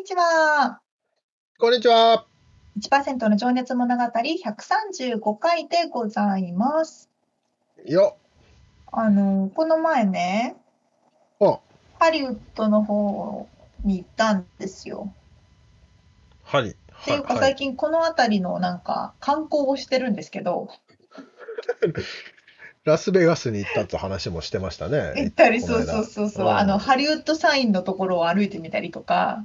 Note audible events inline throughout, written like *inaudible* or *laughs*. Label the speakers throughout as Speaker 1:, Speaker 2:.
Speaker 1: にちは。
Speaker 2: こんにちは。
Speaker 1: 1%の情熱物語135回でございます。
Speaker 2: よ
Speaker 1: あの、この前ね、
Speaker 2: あ、
Speaker 1: ハリウッドの方に行ったんですよ。
Speaker 2: はい。
Speaker 1: っていうか
Speaker 2: はい
Speaker 1: 最近この辺りのなんか観光をしてるんですけど、*laughs*
Speaker 2: ラスベガスに行ったって話もしてましたね。
Speaker 1: 行ったり、そうそうそうそう、
Speaker 2: うん
Speaker 1: あの、ハリウッドサインのところを歩いてみたりとか、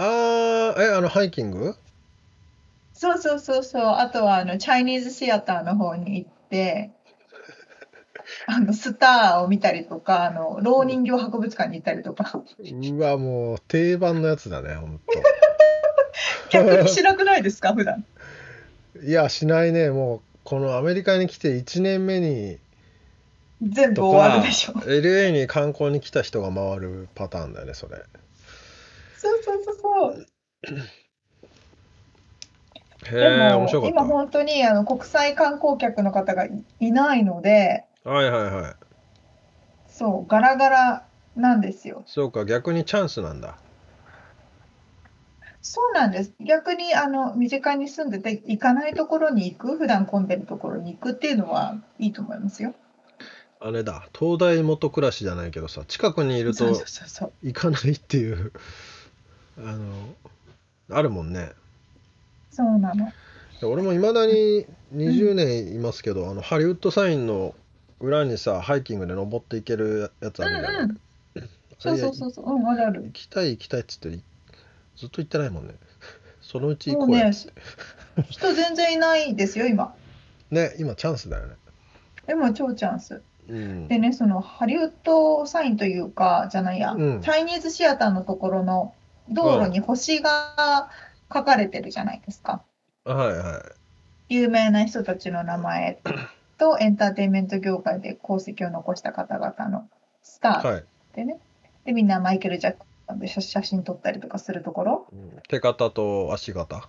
Speaker 2: あー、え、あの、ハイキング？
Speaker 1: そうそうそうそう、あとはあの、チャイニーズシアターの方に行って、*laughs* あの、スターを見たりとか、あの、老人形博物館に行ったりとか、
Speaker 2: うわ、もう定番のやつだね、ほん *laughs*
Speaker 1: 逆にしなくないですか、普段？
Speaker 2: と。いや、しないね。もう、このアメリカに来て1年目に、と
Speaker 1: 全部終わ
Speaker 2: か
Speaker 1: るでしょ。
Speaker 2: LA に観光に来た人が回るパターンだよね、それ。
Speaker 1: そうそうそうそう。
Speaker 2: へ
Speaker 1: で
Speaker 2: え、
Speaker 1: も
Speaker 2: 面白かっ
Speaker 1: 今本当にあの国際観光客の方がいいないので、
Speaker 2: た。はいはいはい。
Speaker 1: そう、ガラガラなんですよ。
Speaker 2: そうか、逆にチャンスなんだ。
Speaker 1: そうなんです。逆にあの身近に住んでて行かないところに行く、普段混んでるところに行くっていうのはいいと思いますよ。
Speaker 2: あれだ、東大元暮らしじゃないけどさ、近くにいると
Speaker 1: そうそうそうそう。
Speaker 2: 行かないっていう、あの、あるもんね。
Speaker 1: そうなの。
Speaker 2: で俺もいまだに20年いますけど、あのハリウッドサインの裏にさハイキングで登っていけるやつあるじゃ
Speaker 1: うんうんそうそうそうそう。うん、あるある
Speaker 2: 行。きたい行きたいっつってずっと行ってないもんね *laughs* そのうち行こうやっつって、
Speaker 1: 人全然いないですよ、今。
Speaker 2: ね今チャンスだよね
Speaker 1: でも超チャンス。
Speaker 2: うん
Speaker 1: でね、そのハリウッドサインというか、じゃないや、
Speaker 2: うん
Speaker 1: チャイニーズシアターのところの道路に星が書かれてるじゃないですか。
Speaker 2: はいはい。
Speaker 1: 有名な人たちの名前と *clears throat* エンターテインメント業界で功績を残した方々のスター
Speaker 2: はい、
Speaker 1: でね、でみんなマイケル・ジャクソンで写写真撮ったりとかするところ。
Speaker 2: うん手形と足形。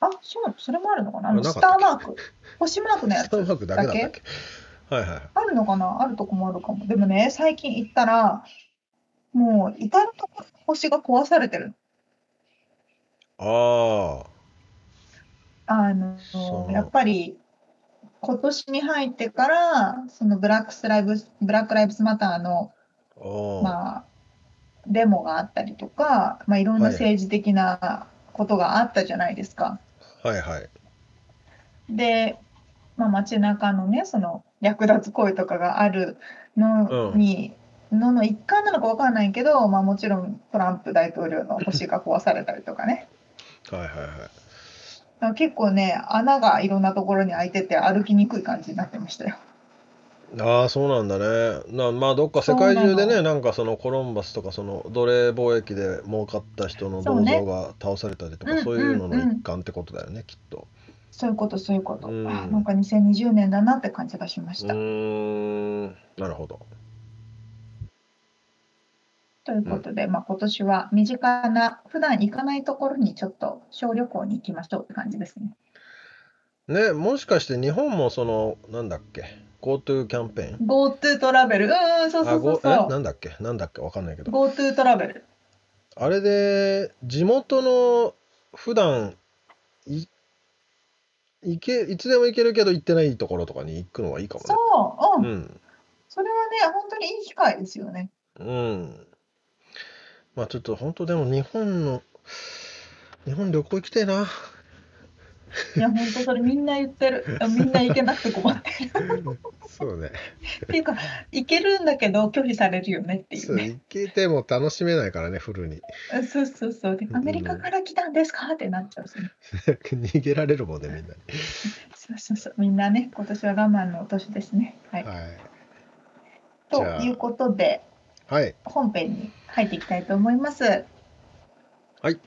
Speaker 1: あ、そう、それもあるのかな？あのスターマーク。星マークのやつ。
Speaker 2: スターマークだけだっけ？はいはい。
Speaker 1: あるのかな？あるとこもあるかも。でもね、最近行ったら、もう至るところ星が壊されてる。
Speaker 2: あ
Speaker 1: あの
Speaker 2: その
Speaker 1: やっぱり今年に入ってから、そのブラックスライブブラック・ライブズ・マター。の、まあ、デモがあったりとか、まあ、いろんな
Speaker 2: はい
Speaker 1: 政治的なことがあったじゃないですか。
Speaker 2: はい。はい
Speaker 1: で、まあ、街中のね、その略奪行為とかがあるのに、のの一環なのかわかんないけど、まあ、もちろんトランプ大統領の星が壊されたりとかね。
Speaker 2: はいはいはい。
Speaker 1: 結構ね、穴がいろんなところに開いてて歩きにくい感じになってましたよ。
Speaker 2: ああそうなんだね。なまあどっか世界中でねなんかそのコロンバスとかその奴隷貿易で儲かった人の銅像が倒されたりとか
Speaker 1: うん
Speaker 2: そういうのの
Speaker 1: うんうん。
Speaker 2: 一環ってことだよねきっと。
Speaker 1: そういうこと、そういうこと。
Speaker 2: うん。
Speaker 1: あなんか2020年だなって感じがしまし
Speaker 2: う
Speaker 1: た。
Speaker 2: ーん。なるほど
Speaker 1: ということで、まあ、今年は身近な、普段行かないところにちょっと小旅行に行きましょうって感じですね。
Speaker 2: ねもしかして日本もそのなんだっけ GoTo キャンペーン
Speaker 1: ？GoTo トラベル？うんうん、そうそ
Speaker 2: あ
Speaker 1: うそうそう。
Speaker 2: えなんだっけ？なんだっけ？わかんないけど
Speaker 1: GoTo トラベル。
Speaker 2: あれで地元の普段い行けいつでも行けるけど行ってないところとかに行くのはいいかもね
Speaker 1: そう、うん。
Speaker 2: うん
Speaker 1: それはね、本当にいい機会ですよね。
Speaker 2: うん。まあちょっと本当でも日本の、日本旅行行きたいな。
Speaker 1: いや、本当それみんな言ってる。みんな行けなくて困ってる。*laughs*
Speaker 2: そうね。
Speaker 1: っていうか、行けるんだけど拒否されるよねってい
Speaker 2: そうう
Speaker 1: ね。
Speaker 2: 行けても楽しめないからね、フルに。
Speaker 1: そうそうそう。で、アメリカから来たんですか？ってなっちゃうしね。*laughs*
Speaker 2: 逃げられるもんね、みんなに。
Speaker 1: そうそうそう。みんなね、今年は我慢の年ですね。はい。
Speaker 2: はい。
Speaker 1: ということで、
Speaker 2: はい。
Speaker 1: 本編に入っていきたいと思います。
Speaker 2: はい。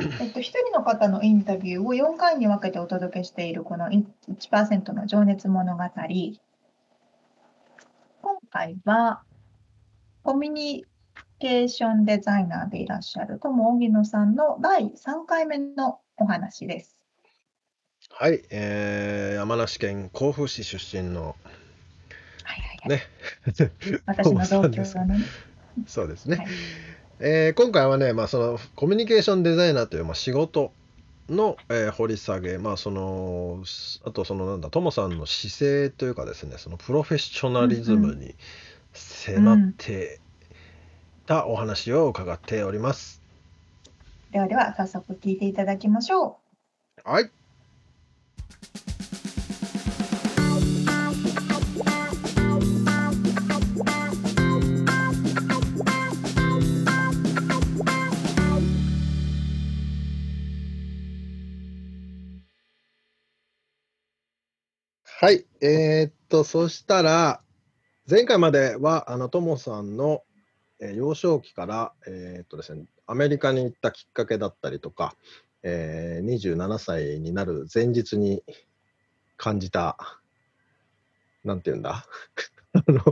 Speaker 1: えっと、一人の方のインタビューを4回に分けてお届けしているこのい1%の情熱物語。今回はコミュニケーションデザイナーでいらっしゃる友荻野さんの第3回目のお話です。
Speaker 2: はい。えー、山梨県甲府市出身の。ね。*laughs*
Speaker 1: 私の同ね。
Speaker 2: そうですね。
Speaker 1: はい
Speaker 2: えー今回はね、まあ、そのコミュニケーションデザイナーという、まあ、仕事の、えー掘り下げ、まあ、そのあとそのなんだトモさんの姿勢というかですねそのプロフェッショナリズムに迫ってたお話を伺っております。
Speaker 1: ではでは早速聞いていただきましょう。
Speaker 2: はい。はい。えーっと、そしたら、前回までは、あの、ともさんの、えー幼少期から、えーっとですね、アメリカに行ったきっかけだったりとか、えー27歳になる前日に感じた、なんていうんだ、*laughs* あの、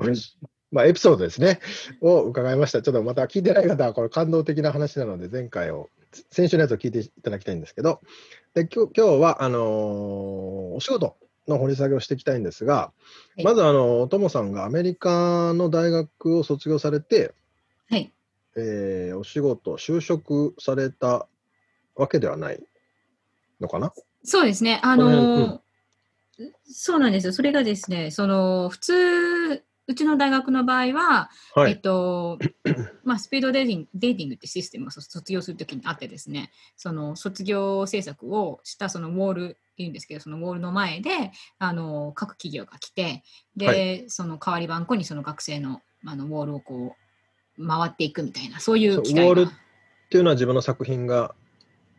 Speaker 2: まあ、エピソードですね、を伺いました。ちょっとまた聞いてない方は、これ感動的な話なので、前回を、先週のやつを聞いていただきたいんですけど、で今日今日は、あのーお仕事の掘り下げをしていきたいんですが、
Speaker 1: い
Speaker 2: まず、あの、ともさんがアメリカの大学を卒業されて、
Speaker 3: はい。
Speaker 2: えーお仕事、就職されたわけではないのかな？
Speaker 3: そうですね。あ
Speaker 2: この辺
Speaker 3: の、そうなんですよ。それがですね、その、普通、うちの大学の場合は、えっ
Speaker 2: はい。
Speaker 3: と、まあ、スピードデーティングデーティングってシステムがそ卒業するときにあってですね、その卒業制作をしたそのウォールっていうんですけど、そのウォールの前で、あの、各企業が来て、で、
Speaker 2: は
Speaker 3: その代わり番号にその学生のあのウォールをこう、回っていくみたいな、そうい
Speaker 2: う
Speaker 3: 機会が
Speaker 2: ウォールっていうのは自分の作品が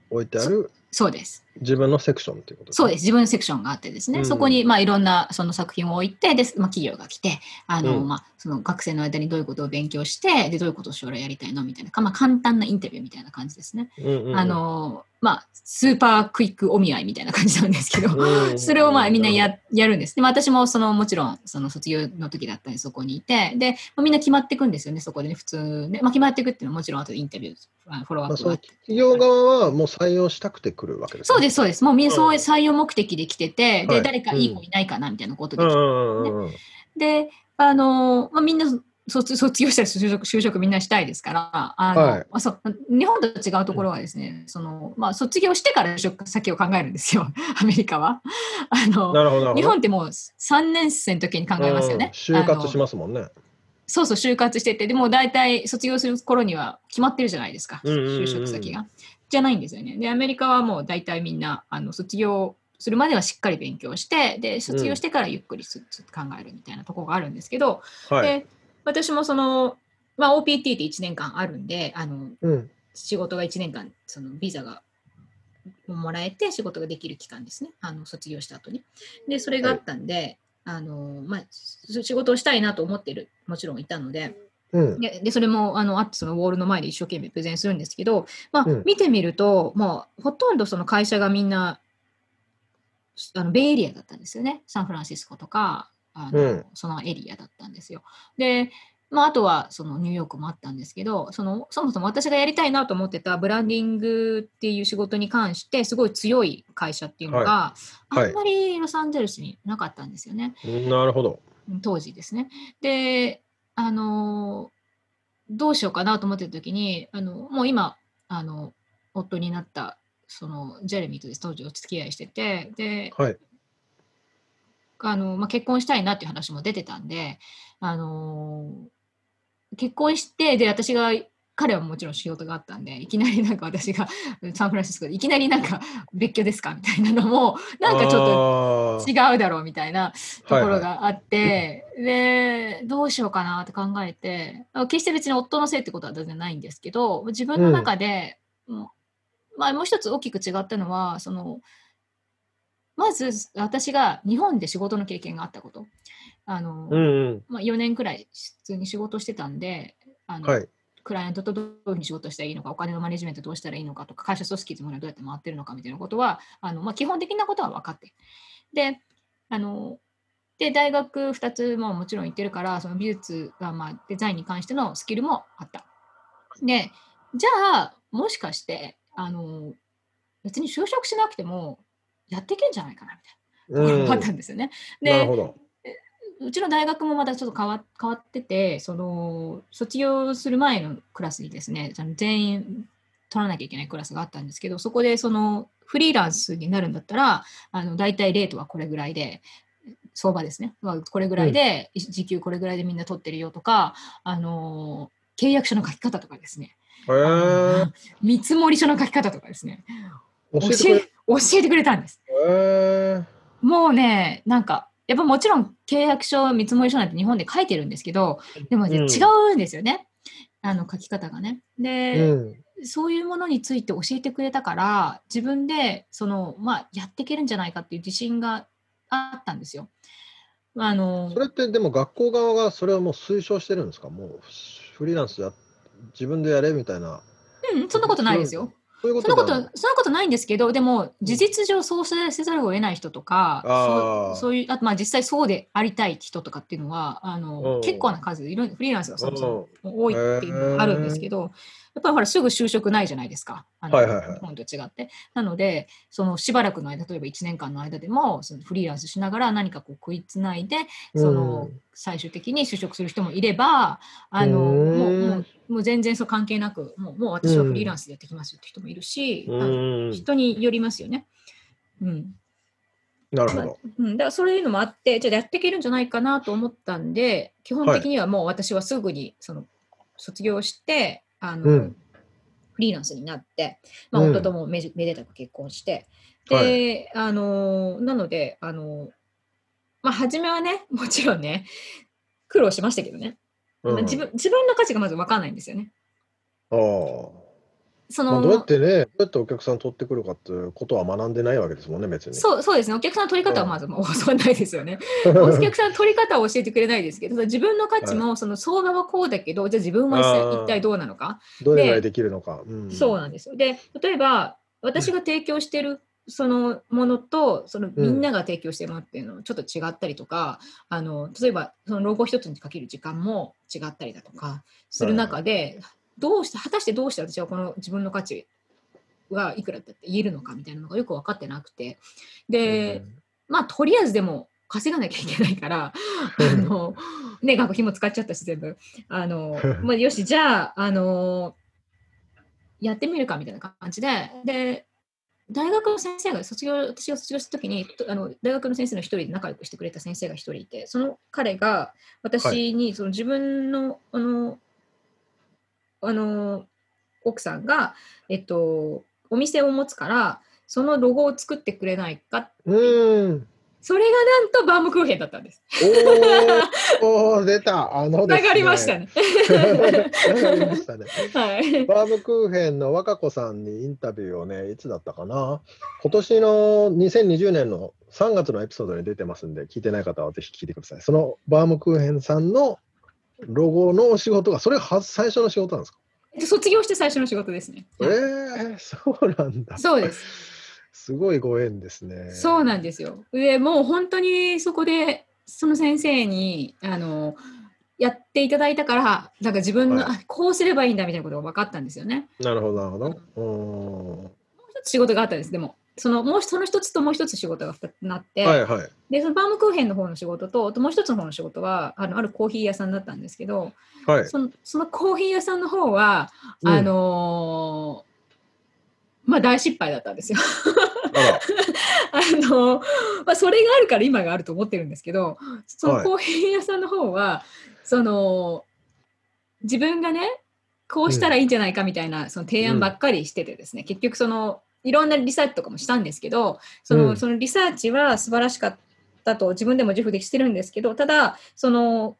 Speaker 2: 置いてある
Speaker 3: そうです。
Speaker 2: 自分のセクションっていうこと
Speaker 3: そうです。自分のセクションがあってですね、
Speaker 2: うん
Speaker 3: そこに、まあ、いろんなその作品を置いて、で、まあ、企業が来て、あの、
Speaker 2: うん
Speaker 3: まあ、その学生の間にどういうことを勉強して、で、どういうことを将来やりたいの？みたいな、かまあ、簡単なインタビューみたいな感じですね。
Speaker 2: うんうんうん
Speaker 3: あの、まあ、スーパークイックお見合いみたいな感じなんですけど、
Speaker 2: うん *laughs*
Speaker 3: それをまあみんなややるんです。で、まあ、私もそのもちろんその卒業の時だったんでそこにいて、で、まあ、みんな決まっていくんですよね、そこでね、普通ね。まあ、決まっていくっていうのはもちろんあとインタビュー、あフォローアップがあって。
Speaker 2: 企業側はもう採用したくて来るわけです、
Speaker 3: そうです、そうです。もうみんなそういう
Speaker 2: うん
Speaker 3: 採用目的で来てて、で、
Speaker 2: はい
Speaker 3: 誰かいい子いないかなみたいなことでで、あの、まあ、みんな卒卒業したら就職就職みんなしたいですから、あの、
Speaker 2: はい
Speaker 3: まあ、そう日本と違うところはですね、その、まあ、卒業してから就職先を考えるんですよ、*laughs* アメリカは。あの。日本ってもう3年生の時に考えますよね。
Speaker 2: うん就活しますもんね。
Speaker 3: そうそう、就活してて、でも大体卒業する頃には決まってるじゃないですか、
Speaker 2: うんうんうんうん
Speaker 3: 就職先が。じゃないんですよね。で、アメリカはもう大体みんな、あの卒業するまではしっかり勉強して、で、卒業してからゆっくりす考えるみたいなところがあるんですけど、
Speaker 2: はい。
Speaker 3: で、私もその、まあ、OPT って1年間あるんで、あの、
Speaker 2: うん。
Speaker 3: 仕事が1年間、そのビザがもらえて仕事ができる期間ですね。あの、卒業した後に。で、それがあったんで、あの、まあ、仕事をしたいなと思ってる、もちろんいたので、
Speaker 2: うん。
Speaker 3: ででそれもあのあってそのウォールの前で一生懸命プレゼンするんですけど、まあ
Speaker 2: うん
Speaker 3: 見てみると、まあ、ほとんどその会社がみんなあのベイエリアだったんですよねサンフランシスコとかあの、
Speaker 2: うん
Speaker 3: そのエリアだったんですよ。で、まあ、あとはそのニューヨークもあったんですけどそのそもそも私がやりたいなと思ってたブランディングっていう仕事に関してすごい強い会社っていうのが、
Speaker 2: はいはい
Speaker 3: あんまりロサンゼルスになかったんですよね。
Speaker 2: なるほど。
Speaker 3: 当時ですね。で、あの、どうしようかなと思ってた時に、あの、もう今、あの、夫になった、その、ジェレミーとです当時お付き合いしてて、で、
Speaker 2: はい。
Speaker 3: あの、まあ、結婚したいなっていう話も出てたんで、あの、結婚して、で、私が彼はもちろん仕事があったんで、いきなりなんか私が *laughs* サンフランシスコでいきなりなんか別居ですかみたいなのも、*laughs* なんかちょっと違うだろうみたいなところがあって、で、どうしようかなって考えて、決して別に夫のせいってことは全然ないんですけど、自分の中で、もうまあ、もう一つ大きく違ったのは、その、まず私が日本で仕事の経験があったこと。あの、
Speaker 2: うんうん。
Speaker 3: まあ、4年くらい普通に仕事してたんで、あの
Speaker 2: はい。
Speaker 3: クライアントとどういうふうに仕事したらいいのか、お金のマネジメントどうしたらいいのかとか、会社組織というものはどうやって回ってるのかみたいなことは、あのまあ、基本的なことは分かってる。で、あので大学2つももちろん行ってるから、その美術が、まあ、デザインに関してのスキルもあった。で、じゃあ、もしかして、あの別に就職しなくてもやっていけんじゃないかなみたいなあったんですよね。で
Speaker 2: なるほど。
Speaker 3: うちの大学もまたちょっと変わ変わってて、その卒業する前のクラスにですね、全員取らなきゃいけないクラスがあったんですけど、そこでそのフリーランスになるんだったら、あの大体レートはこれぐらいで、相場ですね、まあこれぐらいで、時給これぐらいでみんな取ってるよとか、あの契約書の書き方とかですね、
Speaker 2: へえ。*laughs*
Speaker 3: 見積書の書き方とかですね、
Speaker 2: 教えてくれ
Speaker 3: 教えてくれたんです。
Speaker 2: へえ。
Speaker 3: もうね、なんか、やっぱもちろん契約書、見積書なんて日本で書いてるんですけど、でもね、
Speaker 2: うん
Speaker 3: 違うんですよね。あの書き方がね。で、
Speaker 2: うん。
Speaker 3: そういうものについて教えてくれたから、自分でその、まあ、やっていけるんじゃないかっていう自信があったんですよ。あの
Speaker 2: それってでも学校側がそれはもう推奨してるんですか？もうフリーランスや自分でやれみたいな。
Speaker 3: うん、そんなことないですよ。
Speaker 2: そういうこ
Speaker 3: そんなこと、そんなことないんですけど、でも、事実上そうせせざるを得ない人とか、そうそういう、あとまあ実際そうでありたい人とかっていうのは、あの
Speaker 2: うん。
Speaker 3: 結構な数、いろんなフリーランスがそもそ
Speaker 2: うん。
Speaker 3: も多いっていうのがあるんですけど、やっぱりほら、すぐ就職ないじゃないですか。あの
Speaker 2: はいはいはい
Speaker 3: 日本と違って。なので、そのしばらくの間、例えば1年間の間でも、そのフリーランスしながら何かこう食いつないで、その
Speaker 2: うん
Speaker 3: 最終的に就職する人もいれば、あの
Speaker 2: うん
Speaker 3: もうもうもう全然そう関係なく、もうもう私はフリーランスでやってきますよって人もいるし、
Speaker 2: う
Speaker 3: あの
Speaker 2: ん。
Speaker 3: 人によりますよね。うん。まあ
Speaker 2: なるほど。
Speaker 3: うん、だからそういうのもあって、じゃあやっていけるんじゃないかなと思ったんで、基本的にはもう私はすぐにその卒業して、あの
Speaker 2: うん。
Speaker 3: フリーランスになって、まあ、
Speaker 2: うん。
Speaker 3: 夫ともめじめでたく結婚して、で、
Speaker 2: はい。
Speaker 3: あのなので、あのまあ、初めはね、*laughs* もちろんね、苦労しましたけどね、まあ自分自分の価値がまず分かんないんですよね。
Speaker 2: うん、あ
Speaker 3: そ
Speaker 2: あ。まあ、
Speaker 3: の
Speaker 2: どうやってね、どうやってお客さん取ってくるかっていうことは学んでないわけですもんね、別に。
Speaker 3: そうそうですね、お客さんの取り方はまずもう教わらないですよね。*laughs* お客さん取り方を教えてくれないですけど、自分の価値もその相場はこうだけど、じゃあ自分は一体どうなのか、
Speaker 2: どれぐらいできるのか。うん、
Speaker 3: そうなんですよ。で、例えば私が提供しているそのものと、そのみんなが提供しているものっていうのはちょっと違ったりとか、あの例えばそのロゴ一つにかける時間も違ったりだとかする中で、どうして、果たしてどうして私はこの自分の価値はいくらだって言えるのかみたいなのがよく分かってなくて。で、まあ、とりあえずでも稼がなきゃいけないから、*laughs* あの、ね、学費も使っちゃったし、全部。あの、*laughs* まあ、よし、じゃあ、あの、やってみるかみたいな感じで、で、大学の先生が卒業、私が卒業した時に、とあの大学の先生の一人で仲良くしてくれた先生が一人いて、その彼が私にその自分の、あの、あの、奥さんが、えっと、お店を持つから、そのロゴを作ってくれないか、
Speaker 2: うん。
Speaker 3: それがなんとバームクーヘンだったんです。
Speaker 2: おーおー、出た。あのね。
Speaker 3: がりましたね。
Speaker 2: たね。
Speaker 3: はい。
Speaker 2: バームクーヘンの若子さんにインタビューをね、いつだったかな。今年の2020年の3月のエピソードに出てますんで、聞いてない方はぜひ聞いてください。そのバームクーヘンさんのロゴのお仕事が、それがは最初の仕事なんですか？
Speaker 3: 卒業して最初の仕事ですね。
Speaker 2: えー、そうなんだ。
Speaker 3: そうです。
Speaker 2: すごいご縁ですね。
Speaker 3: そうなんですよ。でもう本当にそこでその先生にあのやっていただいたからなんか自分の、
Speaker 2: はい
Speaker 3: あこうすればいいんだみたいなことが分かったんですよね。
Speaker 2: なるほど、なるほど。うーん。
Speaker 3: 一つ仕事があったんですでもそのもうその一つともう一つ仕事が2つなって、
Speaker 2: はいはい。
Speaker 3: でそのバームクーヘンの方の仕事ともう一つの方の仕事はあのあるコーヒー屋さんだったんですけど
Speaker 2: はい。
Speaker 3: そのそのコーヒー屋さんの方は、
Speaker 2: うん
Speaker 3: あのーまあ大失敗だったんですよ。
Speaker 2: あ *laughs*
Speaker 3: のまあ、それがあるから今があると思ってるんですけどその
Speaker 2: はい
Speaker 3: コーヒー屋さんの方は、その自分がねこうしたらいいんじゃないかみたいなその提案ばっかりしててですね、結局そのいろんなリサーチとかもしたんですけどその,、
Speaker 2: うん
Speaker 3: そのリサーチは素晴らしかったと自分でも自負できてるんですけどただその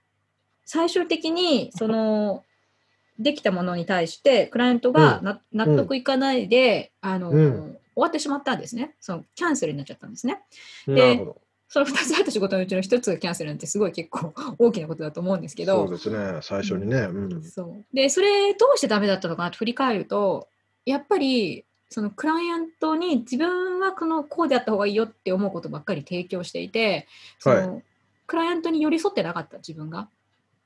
Speaker 3: 最終的にそのできたものに対してクライアントがな、納得いかないで、あの
Speaker 2: うん
Speaker 3: 終わってしまったんですねそのキャンセルになっちゃったんですね。
Speaker 2: なるほど。
Speaker 3: その2つあった仕事のうちの1つがキャンセルなんてすごい結構大きなことだと思うんですけど
Speaker 2: そうですね、最初にね。うん。
Speaker 3: そうでそれどうしてダメだったのかなと振り返るとやっぱりそのクライアントに自分はこのこうであった方がいいよって思うことばっかり提供していてその、クライアントに寄り添ってなかった自分が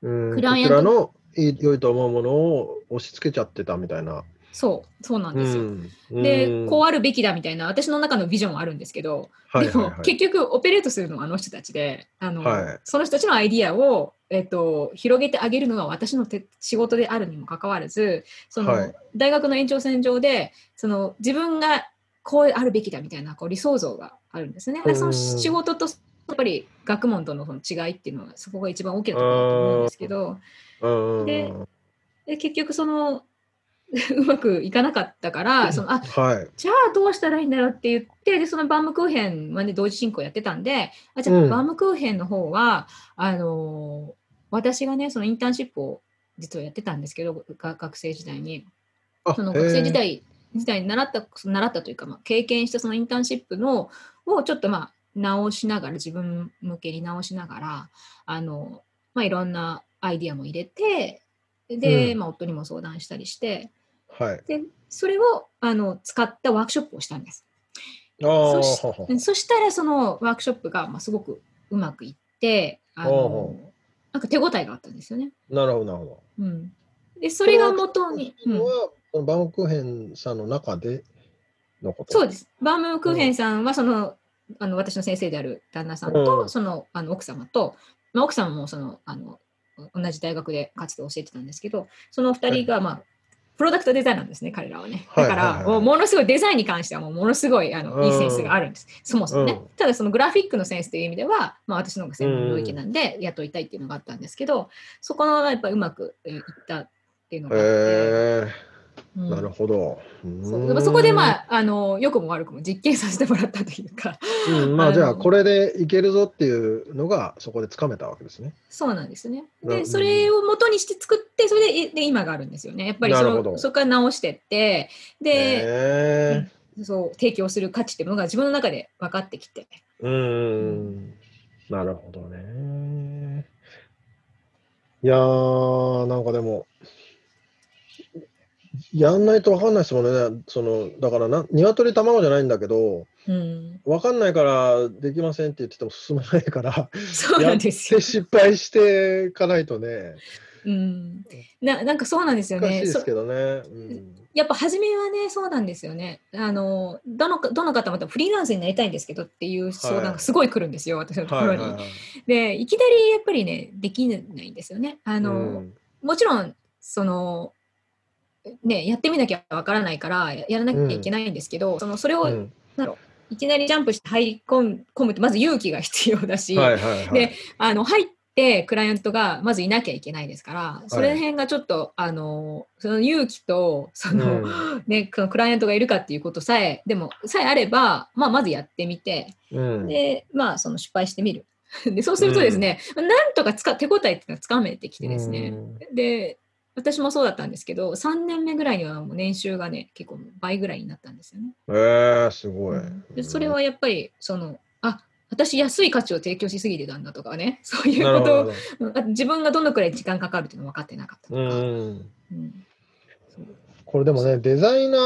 Speaker 2: うん、
Speaker 3: クライアント
Speaker 2: の良いと思うものを押し付けちゃってたみたいな。
Speaker 3: そうそうなんですよ。
Speaker 2: うん。
Speaker 3: で、
Speaker 2: うん。
Speaker 3: こうあるべきだみたいな私の中のビジョンはあるんですけど、
Speaker 2: はい。
Speaker 3: でも、結局オペレートするのはあの人たちであの、
Speaker 2: はい。
Speaker 3: その人たちのアイディアを、えっと、広げてあげるのが私のて仕事であるにもかかわらずその、
Speaker 2: はい。
Speaker 3: 大学の延長線上でその自分がこうあるべきだみたいなこう理想像があるんですね。でその仕事とやっぱり学問とのその違いっていうのはそこが一番大きなところだと思うんですけど。
Speaker 2: うん
Speaker 3: でで結局その *laughs* うまくいかなかったからそのあ
Speaker 2: はい。
Speaker 3: じゃあどうしたらいいんだろうって言ってでそのバームクーヘンはね同時進行やってたんであじゃあ、
Speaker 2: うん。
Speaker 3: バームクーヘンの方はあのー私がねそのインターンシップを実はやってたんですけどが学生時代に。
Speaker 2: あ
Speaker 3: その学生時代時代に習った習ったというか、まあ、経験したそのインターンシップのをちょっとまあ直しながら自分向けに直しながらあの、まあ、いろんなアイディアも入れてで、
Speaker 2: うん。
Speaker 3: まあ、夫にも相談したりして
Speaker 2: はい。
Speaker 3: でそれをあの使ったワークショップをしたんです。そしそしたらそのワークショップがまあすごくうまくいってあの
Speaker 2: ほ
Speaker 3: なんか手応えがあったんですよね。
Speaker 2: なるほど、なるほど。
Speaker 3: うん、でそれが元に、うん
Speaker 2: のバームクーヘンさんの中でのこと？
Speaker 3: そうです。バームクーヘンさんはそのあの私の先生である旦那さんと、
Speaker 2: うん
Speaker 3: そのあの奥様と、まあ、奥様もそのあの同じ大学でかつて教えてたんですけどその2人が、まあプロダクトデザイナーなんですね、彼らはね。だから、ものすごいデザインに関してはもうものすごいあの、
Speaker 2: うん
Speaker 3: いいセンスがあるんです。そもそもね。
Speaker 2: うん
Speaker 3: ただ、そのグラフィックのセンスという意味では、まあ、私の方が専門領域なんで、雇いたいっていうのがあったんですけど、そこのやっぱりうまくえいったっていうのがあって。
Speaker 2: なるほど。
Speaker 3: そそこでま
Speaker 2: あ、
Speaker 3: ああの良くも悪くも実験させてもらったというか
Speaker 2: うん、ま
Speaker 3: あ
Speaker 2: じゃあこれでいけるぞっていうのがそこでつかめたわけですね。
Speaker 3: そうなんですね。で、
Speaker 2: うん
Speaker 3: それを元にして作って、それでで今があるんですよね。やっぱりそのそこから直してって、で、
Speaker 2: へえ
Speaker 3: そう提供する価値っていうものが自分の中で分かってきて。
Speaker 2: うーん。なるほどね。いやー、なんかでも、やんないとわかんないですもんね。その、だからな、鶏卵じゃないんだけど、
Speaker 3: うん、
Speaker 2: わかんないからできませんって言ってても進まないから、
Speaker 3: そうなんですよ。
Speaker 2: 失敗していかないとね、
Speaker 3: うん、ななんかそうなんですよね。
Speaker 2: です
Speaker 3: そ
Speaker 2: けどね。うん
Speaker 3: やっぱ初めはね、そうなんですよね。あのどのどの方もフリーランスになりたいんですけどっていう相談がすごい来るんですよ、私のところに。
Speaker 2: はいはいはい。
Speaker 3: で、いきなりやっぱりね、できないんですよね。あの、
Speaker 2: うん
Speaker 3: もちろんそのねやってみなきゃわからないからややらなきゃいけないんですけど、そのそれを、
Speaker 2: うん。
Speaker 3: いきなりジャンプして入り込む込むとまず勇気が必要だし、
Speaker 2: はいはいはい。
Speaker 3: であの入ってクライアントがまずいなきゃいけないですからそれ辺がちょっと、あのその勇気とその、
Speaker 2: うん。
Speaker 3: ね、そのクライアントがいるかっていうことさえでもさえあれば、まあ、まずやってみて
Speaker 2: うん。
Speaker 3: で、まあ、その失敗してみる。でそうするとですね、なんとかつか手応えっていうのがつかめてきてですね、で私もそうだったんですけど3年目ぐらいにはもう年収がね結構倍ぐらいになったんですよね。
Speaker 2: えー、すごい。
Speaker 3: でそれはやっぱりそのあ私安い価値を提供しすぎてたんだとかね *laughs* そういうことを自分がどのくらい時間かかるっていうの分かってなかったとか。
Speaker 2: うん。
Speaker 3: うん
Speaker 2: これでもね、デザイナ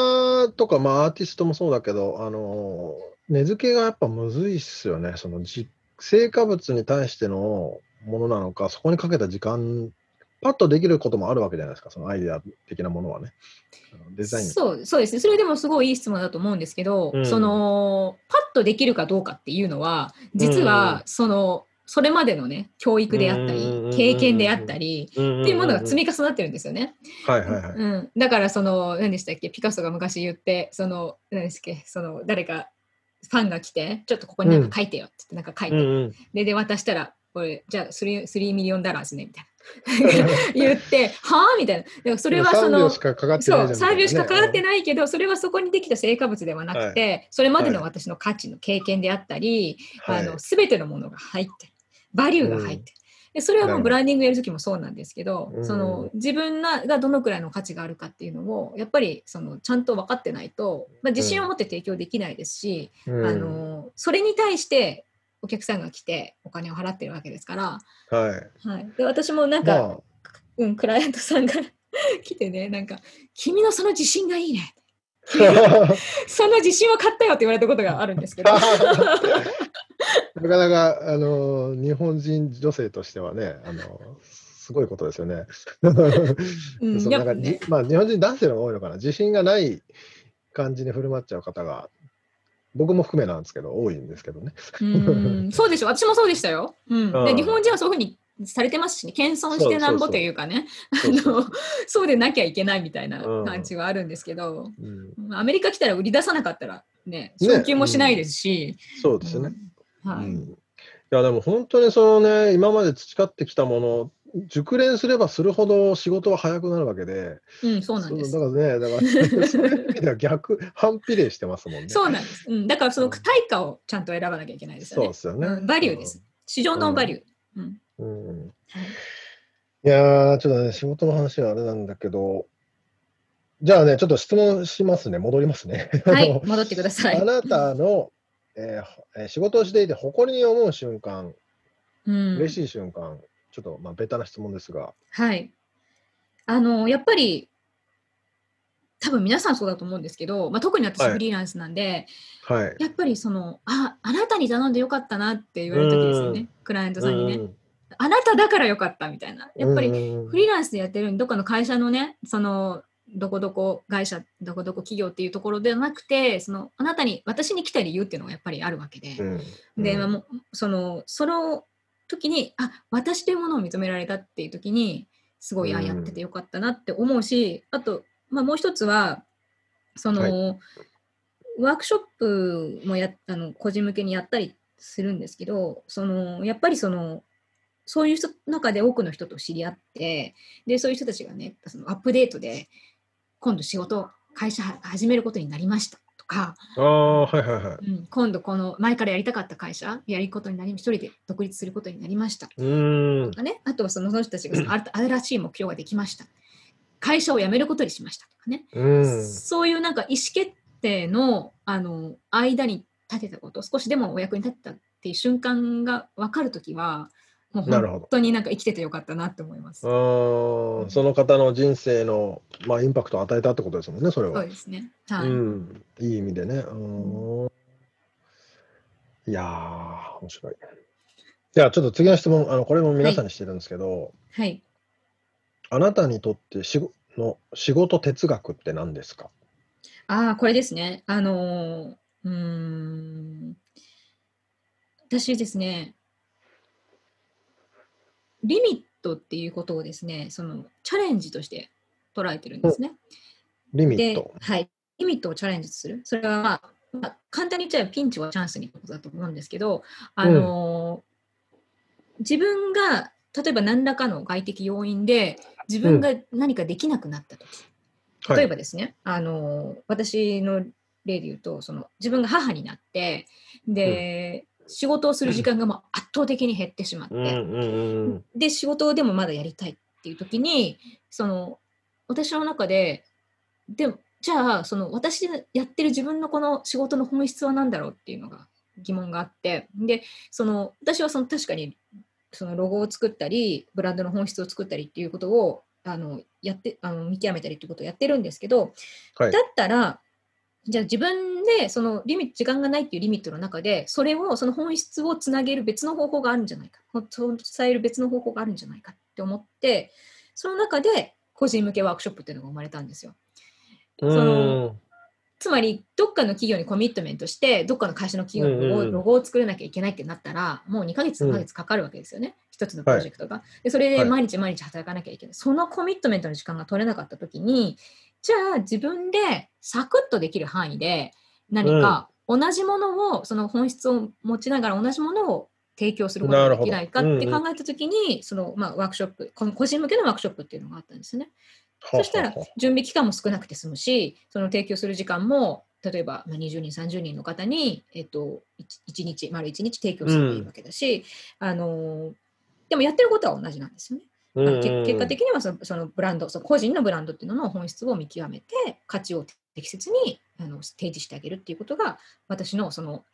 Speaker 2: ーとか、まあ、アーティストもそうだけど、あの、根付けがやっぱむずいっすよね。その実成果物に対してのものなのか、そこにかけた時間、パッとできることもあるわけじゃないですか、そのアイデア的なものはね。デザイン。
Speaker 3: そうそうですね。それでもすごいいい質問だと思うんですけど、
Speaker 2: うん。
Speaker 3: そのパッとできるかどうかっていうのは実
Speaker 2: うん
Speaker 3: はそのそれまでのね教育であった
Speaker 2: うん
Speaker 3: り経験であったり
Speaker 2: ってい
Speaker 3: うものが積み重なってるんですよね。
Speaker 2: はいはいはい。
Speaker 3: うん、だからその何でしたっけ？ピカソが昔言ってその何ですっけ？その誰かファンが来てちょっとここになんか書いてよって言ってなんか書いて、
Speaker 2: うんうん
Speaker 3: でで渡したらこれじゃあ 3, 3 million dollar ですねみたい言って、はあ？みたいな。だからそれはそ
Speaker 2: 3秒
Speaker 3: の
Speaker 2: し、かかかってない
Speaker 3: そう、3秒しかかかって
Speaker 2: ない
Speaker 3: けど、それはそこにできた成果物ではなくて、それまでの私の価値の経験であったり、
Speaker 2: はい。
Speaker 3: あの全てのものが入ってる。バリューが入って。る。でそれはもうブランディングやるときもそうなんですけど、
Speaker 2: うん。
Speaker 3: その自分ががどのくらいの価値があるかっていうのをやっぱりそのちゃんと分かってないと、まあ、自信を持って提供できないですし、
Speaker 2: うん。
Speaker 3: あのそれに対してお客さんが来てお金を払ってるわけですから、
Speaker 2: はい。
Speaker 3: はい、で私もなんか、
Speaker 2: ま
Speaker 3: うん、クライアントさんが来てね、なんか、君のその自信がいいね。
Speaker 2: あ、*laughs*
Speaker 3: その自信を買ったよって言われたことがあるんですけど。*laughs*
Speaker 2: なかなか、あの、日本人女性としてはね、あの、すごいことですよね。*laughs*
Speaker 3: ね
Speaker 2: じまあ、日本人男性の方が多いのかな。自信がない感じに振る舞っちゃう方が、僕も含めなんですけど、多いんですけどね。
Speaker 3: うん。*laughs* そうでしょ、私もそうでしたよ。うん。
Speaker 2: うん。
Speaker 3: で日本人はそういうふうにされてますしね、謙遜してなんぼというかね、
Speaker 2: そうそう。
Speaker 3: あのそうでなきゃいけないみたいな
Speaker 2: うん
Speaker 3: 感じはあるんですけど、
Speaker 2: うん、
Speaker 3: アメリカ来たら売り出さなかったらね、
Speaker 2: ね。
Speaker 3: 昇給もしないですし、
Speaker 2: そうですよね。
Speaker 3: うん。はい。
Speaker 2: うん、いやでも本当にそのね今まで培ってきたもの熟練すればするほど仕事は早くなるわけで。
Speaker 3: うん、そうなんです。
Speaker 2: だからねだからそういう意味では逆 *laughs* 反比例してますもんね。
Speaker 3: そうなんです。うん、だからその対価をちゃんと選ばなきゃいけないですよね。
Speaker 2: そうですよね、
Speaker 3: うんバリューです。市場のバリュー。うん。
Speaker 2: うん、
Speaker 3: い
Speaker 2: いやーちょっとね仕事の話はあれなんだけどじゃあねちょっと質問しますね。戻りますね。
Speaker 3: はい、戻ってください。
Speaker 2: あなたの、えーえー仕事をしていて誇りに思う瞬間。
Speaker 3: うん、
Speaker 2: 嬉しい瞬間、ちょっとまあベタな質問ですが。
Speaker 3: はい。あの、やっぱり、多分皆さんそうだと思うんですけど、まあ、特に私
Speaker 2: はい。
Speaker 3: フリーランスなんで、
Speaker 2: はい。
Speaker 3: やっぱりその、あ、あなたに頼んでよかったなって言われる時ですよ
Speaker 2: う
Speaker 3: ね、クライアントさんにね。
Speaker 2: うん
Speaker 3: あなただからよかったみたいな。やっぱり
Speaker 2: うん
Speaker 3: フリーランスでやってるどっかの会社のね、その、どこどこ会社、どこどこ企業っていうところではなくて、その、あなたに、私に来た理由っていうのがやっぱりあるわけで。
Speaker 2: うん。
Speaker 3: で、まあ
Speaker 2: うん
Speaker 3: もうそのその時にあ私というものを認められたっていう時にすごい、あ
Speaker 2: うん。
Speaker 3: やっててよかったなって思うしあと、まあ、もう一つはその、ワークショップもやあの個人向けにやったりするんですけどそのやっぱりそのそういう人の中で多くの人と知り合ってでそういう人たちがねそのアップデートで今度仕事会社始めることになりましたとか。
Speaker 2: ああ、はいはいはい。
Speaker 3: うん、今度この前からやりたかった会社やることになり一人で独立することになりました。
Speaker 2: うーん。
Speaker 3: と。かね。あとはその人たちがその新しい目標ができました。会社を辞めることにしましたとかね、
Speaker 2: うん。
Speaker 3: そういうなんか意思決定のあの間に立てたこと少しでもお役に立ったっていう瞬間が分かるときはもう
Speaker 2: なるほど
Speaker 3: 本当になんか生きててよかったなって思います
Speaker 2: その方の人生の、まあ、インパクトを与えたってことですもんね、それは。
Speaker 3: そうですね。はい。
Speaker 2: うん、いい意味でね。うーんいやー、面白い。じゃあ、ちょっと次の質問、あのこれも皆さんにしてるんですけど、
Speaker 3: はい。
Speaker 2: あなたにとって仕事の仕事哲学って何ですか？
Speaker 3: ああ、これですね。あのーうーん。私ですね、リミットっていうことをですね、そのチャレンジとして捉えてるんですね。で
Speaker 2: リミット。、
Speaker 3: はい。リミットをチャレンジする。それは、まあ、まあ簡単に言っちゃえばピンチはチャンスにことだと思うんですけど、あのー自分が例えば何らかの外的要因で自分が何かできなくなった時、
Speaker 2: はい
Speaker 3: 例えばですね、あの私の例で言うとその自分が母になってで、仕事をする時間がもう圧倒的に減ってしまって、
Speaker 2: うんうんうん
Speaker 3: で仕事でもまだやりたいっていう時にその私の中ででもじゃあその私でやってる自分のこの仕事の本質は何だろうっていうのが疑問があって。でその私はその確かにそのロゴを作ったりブランドの本質を作ったりっていうことをあのやってあの見極めたりっていうことをやってるんですけど、
Speaker 2: はい。
Speaker 3: だったらじゃあ自分でそのリミット時間がないっていうリミットの中でそれをその本質をつなげる別の方法があるんじゃないか。伝える別の方法があるんじゃないかって思ってその中で個人向けワークショップっていうのが生まれたんですよ。
Speaker 2: うん。
Speaker 3: そのつまりどっかの企業にコミットメントしてどっかの会社の企業のロゴ,、を作らなきゃいけないってなったらもう2ヶ月3ヶ月かかるわけですよね、一つのプロジェクトが。でそれで
Speaker 2: はい。
Speaker 3: 毎日毎日働かなきゃいけない、そのコミットメントの時間が取れなかった時にじゃあ自分でサクッとできる範囲で何か同じものをその本質を持ちながら同じものを提供することができないかって考えたときに、その、まあ、ワークショップ、個人向けのワークショップっていうのがあったんですね。そしたら準備期間も少なくて済むし、その提供する時間も、例えばまあ20人、30人の方に、えっと、1日、丸1日提供すればいいわけだし、あのでもやってることは同じなんですよね。あのけ結果的にはそのそのブランド、その個人のブランドっていうのの本質を見極めて、価値を適切にあの提示してあげるっていうことが、私のその、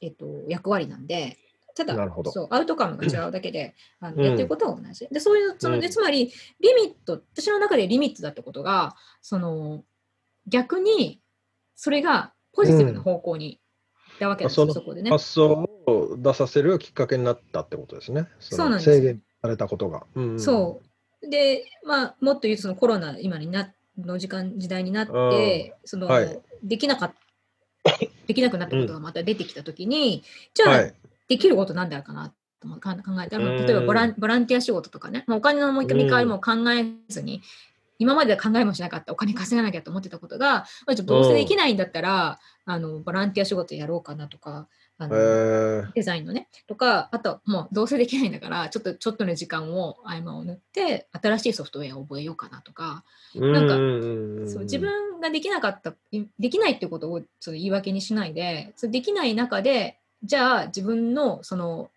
Speaker 3: えっと、役割なんで、ただそう、アウトカムが違うだけで、*clears throat* あ
Speaker 2: うん
Speaker 3: のやってることは同じ。で、そういう、そのつまり、リミット、私の中でリミットだってことが、その逆に、それがポジティブな方向に行ったわけですよ、
Speaker 2: そ
Speaker 3: こでね。
Speaker 2: 発想を出させるきっかけになったってことですね。そ
Speaker 3: うなんですよ
Speaker 2: 制限されたことが。うん。
Speaker 3: そう。で、まあ、もっと言うと、そのコロナ、今になの時間、時代になって、その、
Speaker 2: はい。
Speaker 3: できなかっ *laughs* できなくなったことがまた出てきたときに、じゃあ、
Speaker 2: はい。
Speaker 3: できることなんだろうかなと考えたら、
Speaker 2: うん。
Speaker 3: 例えばボランボランティア仕事とかね、まあお金のもう一回見返りも考えずに、今までは考えもしなかったお金稼がなきゃと思ってたことが、まあ、ちょっとどうせできないんだったら、あのボランティア仕事やろうかなとか、あ
Speaker 2: え
Speaker 3: の
Speaker 2: ー、
Speaker 3: デザインのね、とか、あともうどうせできないんだから、ちょっとちょっとの時間を合間を縫って、新しいソフトウェアを覚えようかなとか、なんか
Speaker 2: か
Speaker 3: そう自分ができなかった、いできないってことをその言い訳にしないで、それできない中で、じゃあ自分のその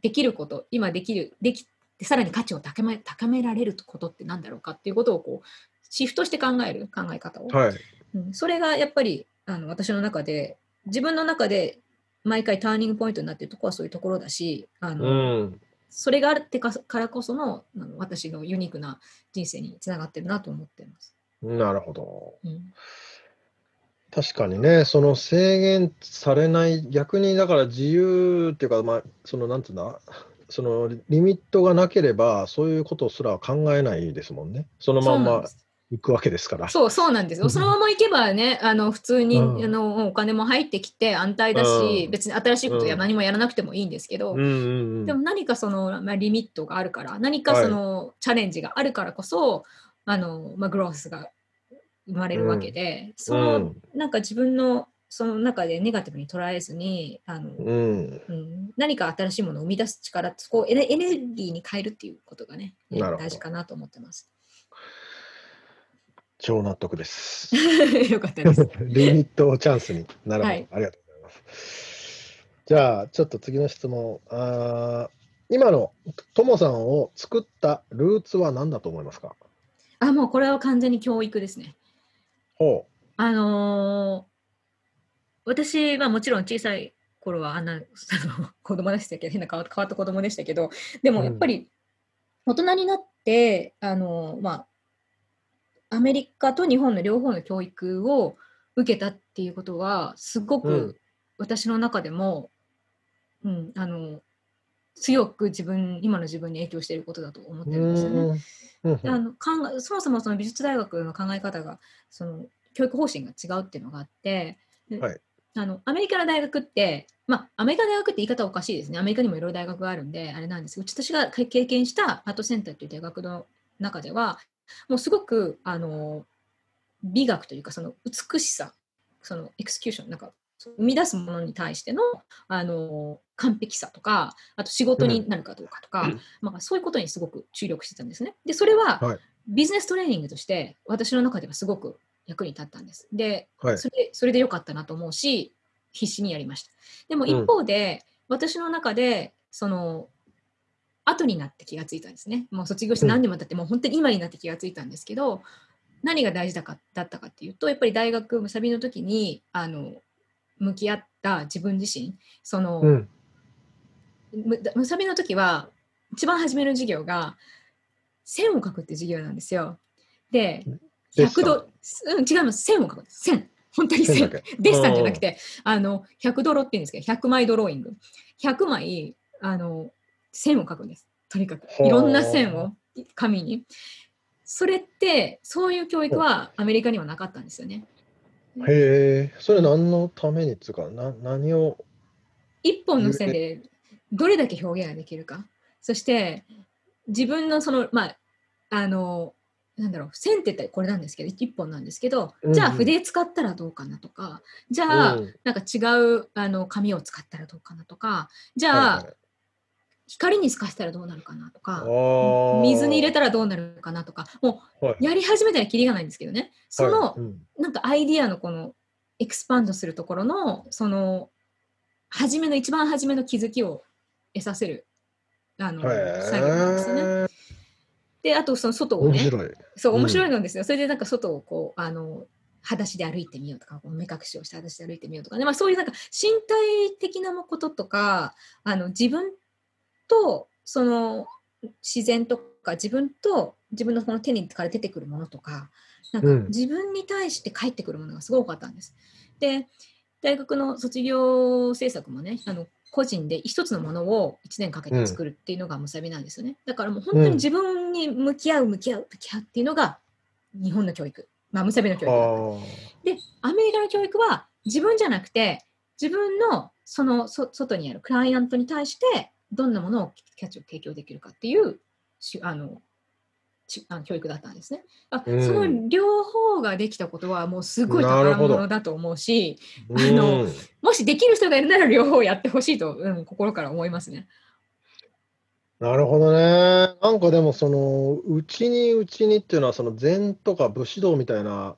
Speaker 3: できること、今できる、できてさらに価値を高め高められることって何だろうかっていうことをこうシフトして考える考え方を、
Speaker 2: はい。
Speaker 3: うん、それがやっぱりあの私の中で、自分の中で毎回ターニングポイントになっているところはそういうところだし、あ
Speaker 2: う
Speaker 3: の
Speaker 2: ん。
Speaker 3: それがあってかからこそのあの私のユニークな人生につながってるなと思っています。
Speaker 2: なるほど。
Speaker 3: うん
Speaker 2: 確かにね、その制限されない、逆にだから自由っていうか、まあ、そのなんていうんだ、そのリミットがなければ、そういうことすら考えないですもんね。そのまんま行くわけですから。
Speaker 3: そうそうなんですよ。そのまま行けばね、あの普通に、
Speaker 2: うん。
Speaker 3: あのお金も入ってきて安泰だし、
Speaker 2: うん。
Speaker 3: 別に新しいことや
Speaker 2: うん。
Speaker 3: 何もやらなくてもいいんですけど、
Speaker 2: うんうんうん。
Speaker 3: でも何かその、まあ、リミットがあるから、何かその、チャレンジがあるからこそ、あのまあ、グロースが生まれるわけで、その、
Speaker 2: うん
Speaker 3: なんか自分のその中でネガティブに捉えずに、あの
Speaker 2: うん。
Speaker 3: うん、何か新しいものを生み出す力こうエネルギーに変えるっていうことがね、大事かなと思ってます。
Speaker 2: 超納得です。*laughs*
Speaker 3: よかったです。*laughs*
Speaker 2: リミットをチャンスに。なるほど、
Speaker 3: はい
Speaker 2: ありがとうございます。じゃあ、ちょっと次の質問。あー今のともさんを作ったルーツは何だと思いますか？
Speaker 3: あ、もうこれは完全に教育ですね。
Speaker 2: ほ
Speaker 3: あのー私はもちろん小さい頃はあんな *laughs* あの子供でしたけ？ど、変な変わ変わった子供でしたけど、でもやっぱり大人になって、あのーまあ、アメリカと日本の両方の教育を受けたっていうことは、すご
Speaker 2: うん
Speaker 3: く私の中でも、うん、あの強く自分、今の自分に影響していることだと思っ
Speaker 2: う。
Speaker 3: てるんですよね。
Speaker 2: うんうん
Speaker 3: あの考えそもそもその美術大学の考え方がその教育方針が違うっていうのがあって、で
Speaker 2: はい
Speaker 3: あのアメリカの大学って、まあ、アメリカの大学って言い方おかしいですね。アメリカにもいろいろ大学があるんで、あれなんですけど、私が経験したアートセンターという大学の中では、もうすごくあの美学というか、その美しさ、そのエクスキューション、なんか生み出すものに対してのあの完璧さとか、あと仕事になるかどうかとか、
Speaker 2: うん
Speaker 3: まあ、そういうことにすごく注力してたんですね。で、それは、
Speaker 2: はい
Speaker 3: ビジネストレーニングとして私の中ではすごく役に立ったんです。で、
Speaker 2: はい
Speaker 3: それそれでよかったなと思うし、必死にやりました。でも
Speaker 2: うん
Speaker 3: 一方で、私の中で、その、後になって気がついたんですね。もう卒業して何年も経って、もう本当に今になって気がついたんですけど、何が大事だかだったかっていうと、やっぱり大学、むさびの時に、あの、向き合った自分自身、その、
Speaker 2: うん
Speaker 3: むむさびの時は一番初めの授業が線を描くって授業なんですよ。で、
Speaker 2: デッサン
Speaker 3: 100度、うん、違います。線を描く。線。本当に線 *laughs* デッサンじゃなくて、あの、100ドロって言うんですけど、100枚ドローイング。100枚、あの、線を描くんです。とにかく。いろんな線を紙に。それって、そういう教育はアメリカにはなかったんですよね。
Speaker 2: へえ、それ何のためにっつうか、な何を、
Speaker 3: 一本の線でどれだけ表現ができるか。そして、自分のその、まあ、あの、なんだろう、線って言ったらこれなんですけど、一本なんですけど、じゃあ
Speaker 2: うんうん
Speaker 3: 筆使ったらどうかなとか、じゃあ、
Speaker 2: うん
Speaker 3: なんか違うあの紙を使ったらどうかなとか、じゃあ、
Speaker 2: はいはい
Speaker 3: 光に透かしたらどうなるかなとか、
Speaker 2: あ
Speaker 3: 水に入れ
Speaker 2: た
Speaker 3: たらどうなるかなとか、も
Speaker 2: は
Speaker 3: うやり始めたらきりがないんですけどね、その、
Speaker 2: はい。うん。
Speaker 3: なんかアイディアのこのエクスパンドするところの、その、初めの、一番初めの気づきを得させる、あの、
Speaker 2: へ
Speaker 3: 作業なんですよね。
Speaker 2: ー
Speaker 3: で、あとその外をね、
Speaker 2: 面白い。
Speaker 3: そう、
Speaker 2: うん。
Speaker 3: 面白いのですよ。それでなんか外をこう、あの、裸足で歩いてみようとか、目隠しをして裸足で歩いてみようとかね、まあそういうなんか身体的なこととか、あの、自分と、その、自然とか、自分と自分のこの手にから出てくるものとか、なんか
Speaker 2: うん
Speaker 3: 自分に対して返ってくるものがすごい多かったんです。で、大学の卒業制作もね、あの、個人で一つのものを1年かけて作るっていうのがむさびなんですよね。だからもう本当に自分に向き合う、向き合う、向き合うっていうのが日本の教育。まあ、むさびの教育で、アメリカの教育は自分じゃなくて、自分のそのそ外にあるクライアントに対してどんなものを価値を提供できるかっていうしあのしあの教育だったんですね。あ
Speaker 2: うん
Speaker 3: その両方ができたことはもうすごい宝物だと思うし、
Speaker 2: ー
Speaker 3: あの
Speaker 2: うん
Speaker 3: もしできる人がいるなら両方やってほしいと、うん、心から思いますね。
Speaker 2: なるほどね。なんかでもその、うちにうちにっていうのは、その禅とか武士道みたいな、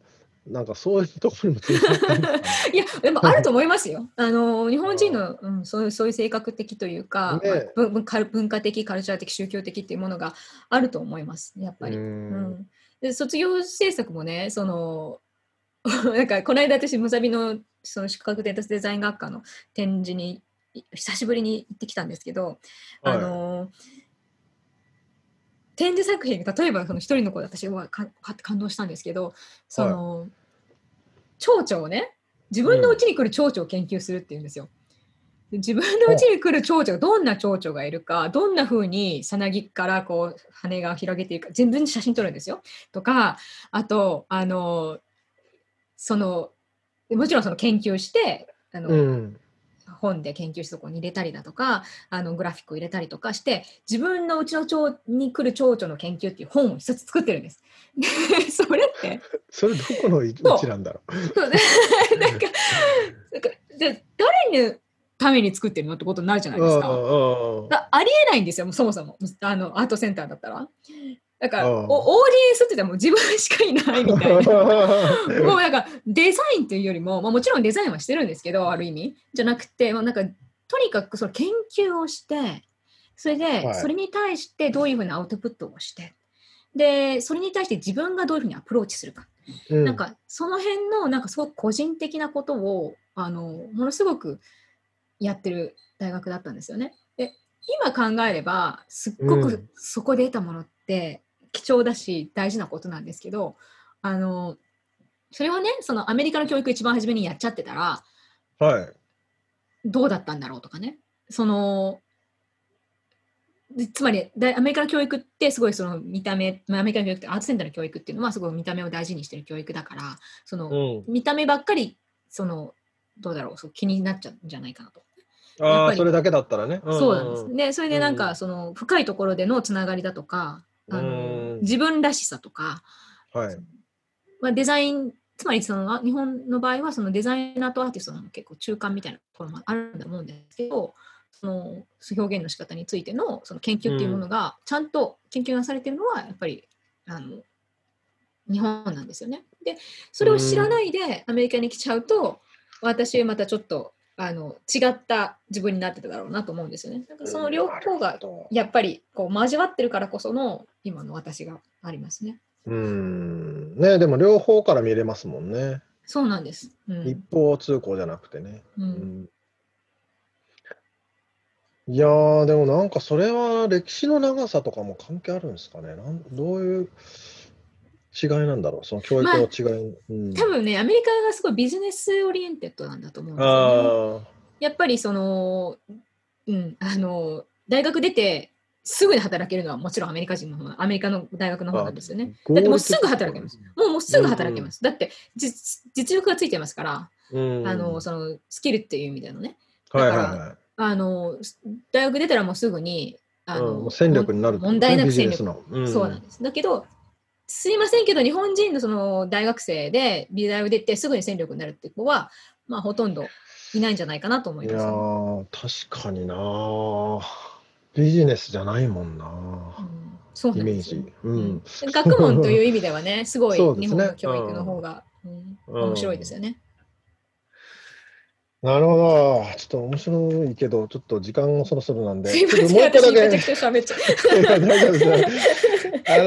Speaker 2: なんかそういうところにも *laughs*
Speaker 3: いや、でもあると思いますよ。あの日本人の、うん、そういうそういう性格的というか、
Speaker 2: ね。
Speaker 3: まあ文文カル文化的、カルチャー的、宗教的っていうものがあると思います、やっぱり。
Speaker 2: う
Speaker 3: うん。ん、で卒業制作もね、その *laughs* なんかこの間私、ムサビのその宿泊データスデザイン学科の展示にい久しぶりに行ってきたんですけど、あの展示作品例えばその一人の子で私はか感動したんですけどその、蝶々をね自分のうちに来る蝶々を研究するっていうんですよ。で自分のうちに来る蝶々がどんな蝶々がいるかどんな風にさなぎからこう羽が広げていくか全部に写真撮るんですよ。とかあとあのそのもちろんその研究してあの、
Speaker 2: うん。
Speaker 3: 本で研究してそこに入れたりだとかあのグラフィックを入れたりとかして自分のうちの蝶に来る蝶々の研究っていう本を一つ作ってるんです。でそれって *laughs*
Speaker 2: それどこのうちなんだろ
Speaker 3: そうねなんかなんかで誰のために作ってるのってことになるじゃな
Speaker 2: う。
Speaker 3: いですか。ありえないんですよ、そもそもあのアートセンターだったら。だから、オーディエンスって言ったらもう自分しかいないみたいな。*laughs* もうなんかデザインっていうよりも、まあ、もちろんデザインはしてるんですけどある意味。じゃなくて、まあ、なんかとにかくその研究をしてそれで
Speaker 2: はい。
Speaker 3: それに対してどういうふうなアウトプットをして。でそれに対して自分がどういうふうにアプローチするか、
Speaker 2: うん。
Speaker 3: なんかその辺のなんかすごく個人的なことをあのものすごくやってる大学だったんですよね。で今考えればすっごく
Speaker 2: うん。
Speaker 3: そこで得たものって貴重だし大事なことなんですけどあのそれをねそのアメリカの教育一番初めにやっちゃってたら
Speaker 2: はい。
Speaker 3: どうだったんだろうとかねそのでつまりだアメリカの教育ってすごいその見た目、まあアメリカの教育ってアートセンターの教育っていうのはすごい見た目を大事にしてる教育だからその、
Speaker 2: うん。
Speaker 3: 見た目ばっかりそのどうだろうそう気になっちゃうんじゃないかなと。
Speaker 2: あそれだけだったらね。
Speaker 3: そうなんです。でそれでなんか、
Speaker 2: うん
Speaker 3: その深いところでのつながりだとかあの
Speaker 2: うん
Speaker 3: 自分らしさとか、
Speaker 2: はい。
Speaker 3: まあ、デザインつまりそのあ日本の場合はそのデザイナーとアーティストの結構中間みたいなところもあるんだと思うんですけどその表現の仕方についてのその研究っていうものがちゃんと研究がされてるのはやっぱりあの日本なんですよね。でそれを知らないでアメリカに来ちゃうと私またちょっとあの違った自分になってただろうなと思うんですよね。だからその両方がやっぱりこう交わってるからこその今の私がありますね。
Speaker 2: うん。ねでも両方から見れますもんね。
Speaker 3: そうなんです。うん
Speaker 2: 一方通行じゃなくてね。
Speaker 3: う
Speaker 2: うんんいやー、でもなんかそれは歴史の長さとかも関係あるんですかね。なんどういう違いなんだろう、その教育の違い。うん、
Speaker 3: 多分ね、アメリカがすごい business oriented なんだと思うんですよ、ね。
Speaker 2: あ
Speaker 3: やっぱりその、うん、あの、大学出てすぐに働けるのはもちろんアメリカ人の方、アメリカの大学の方なんですよね。
Speaker 2: あ、
Speaker 3: だってもうすぐ働けます。もうもうすぐ働け
Speaker 2: うん
Speaker 3: ます。だって実実力がついてますから、
Speaker 2: うん、
Speaker 3: あのそのスキルっていう意味でのね。
Speaker 2: はいはい
Speaker 3: だ
Speaker 2: はい。
Speaker 3: あの大学出たらもうすぐにあの、
Speaker 2: うん戦力になる
Speaker 3: 問題なく
Speaker 2: ビジ
Speaker 3: 戦力
Speaker 2: ネスの。うん
Speaker 3: そうなんです。だけど、すいませんけど、日本人のその大学生で美大を出てすぐに戦力になるって子は、まあ、ほとんどいないんじゃないかなと思います、
Speaker 2: ー、確かになー。ビジネスじゃないもんな、
Speaker 3: うんそう
Speaker 2: イメー
Speaker 3: なんですよ
Speaker 2: ジ。うん。
Speaker 3: 学問という意味ではね、*laughs* すごい日本の教育の方が、うん
Speaker 2: うん
Speaker 3: 面白いですよね。
Speaker 2: なるほど。ちょっと面白いけど、ちょっと時間もそろそろなんで、
Speaker 3: すいません、めちゃく。ちゃ喋っちゃう。*laughs*
Speaker 2: 大丈夫ですあの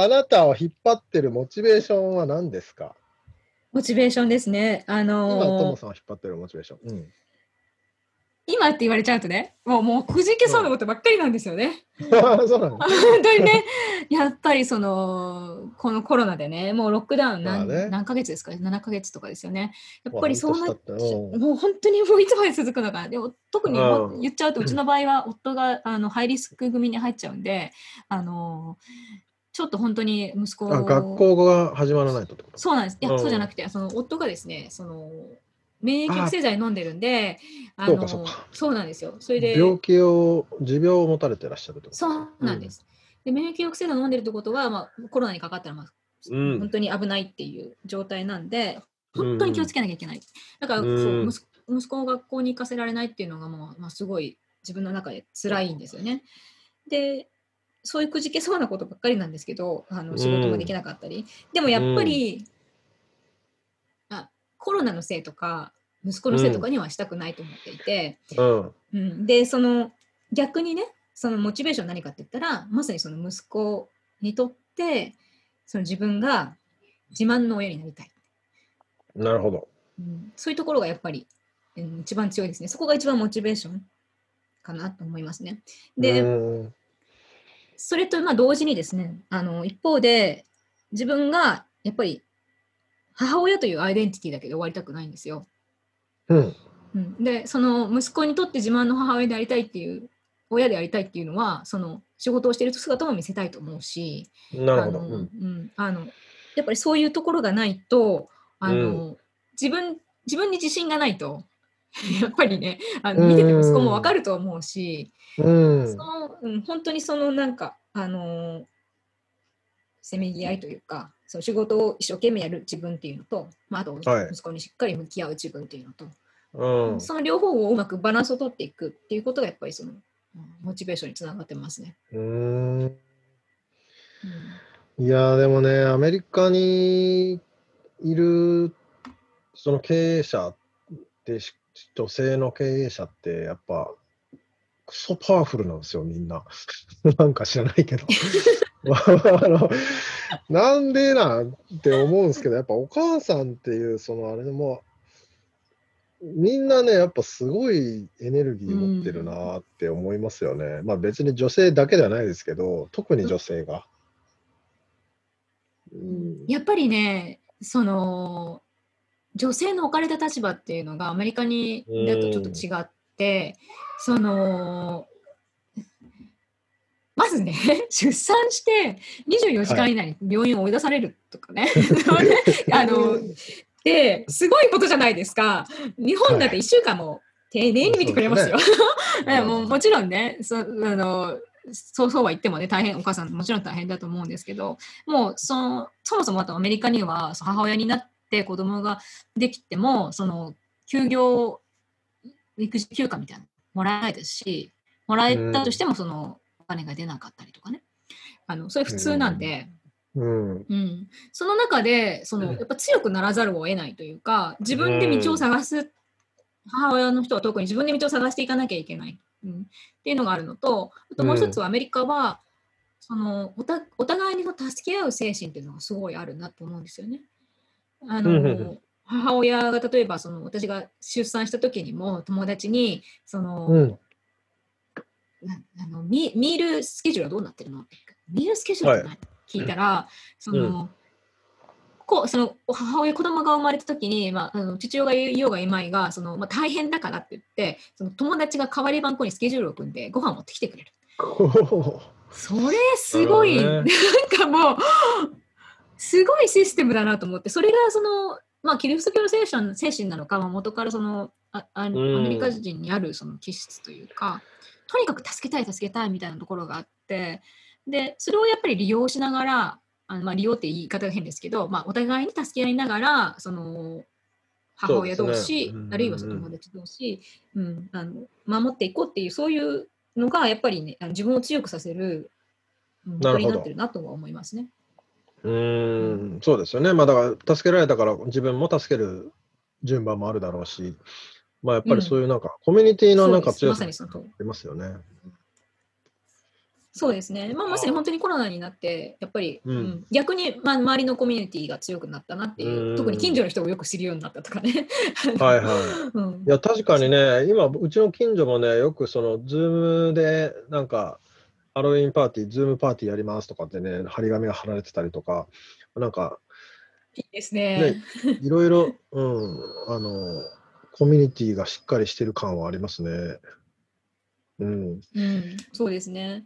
Speaker 2: ーあなたを引っ張ってるモチベーションは何ですか？
Speaker 3: モチベーションですね。あ
Speaker 2: 今、ト
Speaker 3: のー
Speaker 2: モさんを引っ張ってるモチベーション。うん。
Speaker 3: 今って言われちゃうとね、もうもうくじけそうなことばっかりなんですよね。*laughs*
Speaker 2: そう
Speaker 3: 本当にね、やっぱりその、このコロナでね、もうロックダウン何,、
Speaker 2: まあね
Speaker 3: 何ヶ月ですか ?7 ヶ月とかですよね。やっぱりそうなっもう本当にもういつまで続くのか。でも特に言っちゃうと、うちの場合は夫があのハイリスク組に入っちゃうんで、あのちょっと本当に息子
Speaker 2: あ学校が始まらないと？
Speaker 3: そうなんです。いや、
Speaker 2: うん
Speaker 3: そうじゃなくて、その夫がですね、その免疫抑制剤飲んでるんで、あ
Speaker 2: そう
Speaker 3: の
Speaker 2: かそうか
Speaker 3: そうなんですよ。それで、
Speaker 2: 病気を、持病を持たれてらっしゃると
Speaker 3: そうなんです。で免疫抑制剤飲んでるってことは、まあ、コロナにかかったら、まあ
Speaker 2: うん
Speaker 3: 本当に危ないっていう状態なんで、本当に気をつけなきゃいけない。だから、
Speaker 2: うん
Speaker 3: 息子を学校に行かせられないっていうのがもう、まあ、すごい自分の中で辛いんですよね。で、そういうくじけそうなことばっかりなんですけど、あの仕事もできなかったり。でもやっぱり、あ、コロナのせいとか、息子のせいとかにはしたくないと思っていて、
Speaker 2: うん。
Speaker 3: うん、でその逆にねそのモチベーション何かって言ったらまさにその息子にとってその自分が自慢の親になりたい、
Speaker 2: なるほど。
Speaker 3: うん、そういうところがやっぱり、うん、一番強いですね。そこが一番モチベーションかなと思いますね。で、
Speaker 2: うん。
Speaker 3: それとまあ同時にですねあの一方で自分がやっぱり母親というアイデンティティだけで終わりたくないんですよ。
Speaker 2: うん。
Speaker 3: うん、でその息子にとって自慢の母親でありたいっていう親でありたいっていうのはその仕事をしている姿も見せたいと思うし
Speaker 2: なるほど。う
Speaker 3: うん。ん。あのやっぱりそういうところがないとあの、自分自分に自信がないと *laughs* やっぱりねあの見てて息子も分かると思うし、
Speaker 2: うん。
Speaker 3: そのうん、本当にそのなんかあのせめぎ合いというかその仕事を一生懸命やる自分っていうのと、まあ、あと
Speaker 2: はい
Speaker 3: 息子にしっかり向き合う自分っていうのと、
Speaker 2: うん。
Speaker 3: その両方をうまくバランスを取っていくっていうことがやっぱりそのうんモチベーションにつながってますね。
Speaker 2: うん。
Speaker 3: うん
Speaker 2: いやーでもね、アメリカにいるその経営者って、し女性の経営者って、やっぱ、クソパワフルなんですよ、みんな。*laughs* なんか知らないけど。あ *laughs* のなんでなんて思うんですけど、やっぱお母さんっていう、そのあれでも、みんなね、やっぱすごいエネルギー持ってるなって思いますよね。まあ別に女性だけではないですけど、特に女性が。うん
Speaker 3: やっぱりねその女性の置かれた立場っていうのがアメリカにだとちょっと違ってそのまずね *laughs* 出産して24時間以内に病院を追い出されるとかね、*laughs* あのですごいことじゃないですか。日本だって1週間も丁寧に見てくれますよ。え *laughs* もうもちろんねそあのそうそうは言ってもね大変お母さんもちろん大変だと思うんですけどもうそのそもそもあとアメリカには母親になって子供ができてもその休業育児休暇みたいなのもらえないですしもらえたとしてもそのお金が出なかったりとかね。あのそれ普通なんで。
Speaker 2: うん。
Speaker 3: うん、その中でそのやっぱ強くならざるを得ないというか自分で道を探す、母親の人は特に自分で道を探していかなきゃいけない、うん、っていうのがあるのとあともう一つはアメリカは、そのおたお互いに助け合う精神っていうのがすごいあるなと思うんですよね。あの母親が例えばその私が出産した時にも友達にその、
Speaker 2: うん。
Speaker 3: なあのミミールスケジュールはどうなってるの？ってミールスケジュールって何、聞いたらその、こうその母親子供が生まれた時に、まあ、あの父親がいようがいまいがその、まあ、大変だからって言ってその友達が代わり番号にスケジュールを組んでご飯を持ってきてくれる。
Speaker 2: こ
Speaker 3: それすごい、
Speaker 2: ね。
Speaker 3: なんかもうすごいシステムだなと思ってそれがその、まあ、キリスト教の精神精神なのか、まあ、元からそのああア
Speaker 2: ん。
Speaker 3: メリカ人にあるその気質というか、とにかく助けたい助けたいみたいなところがあってでそれをやっぱり利用しながらあの、まあ、利用って言い方が変ですけど、まあ、お互いに助け合いながらその母親同士、
Speaker 2: ねうん
Speaker 3: あるいはその友達同士、うん、あの守っていこうっていうそういうのがやっぱりね、あの自分を強くさせるうん
Speaker 2: なるほど
Speaker 3: 元になってるなとは思いますね。
Speaker 2: うーん、そうですよね。まあだから、助けられたから自分も助ける順番もあるだろうし、まあやっぱりそういうなんか、コミュニティのなんか強さあ
Speaker 3: り。
Speaker 2: りますよね。
Speaker 3: そうですね。まあ、まさに本当にコロナになって、やっぱり、
Speaker 2: うん
Speaker 3: うん逆に、まあ、周りのコミュニティが強くなったなっていう、
Speaker 2: うん
Speaker 3: 特に近所の人をよく知るようになったとかね。*laughs*
Speaker 2: はいはい。*laughs*
Speaker 3: うん
Speaker 2: いや、確かにね、今、うちの近所もね、よくその、ズームで、なんか、ハロウィンパーティー、ズームパーティーやりますとかってね、張り紙が貼られてたりとか、なんか、
Speaker 3: いいですね。
Speaker 2: いろいろ、*laughs* うん、あの、コミュニティがしっかりしてる感はありますね。うん。
Speaker 3: うん、そうですね。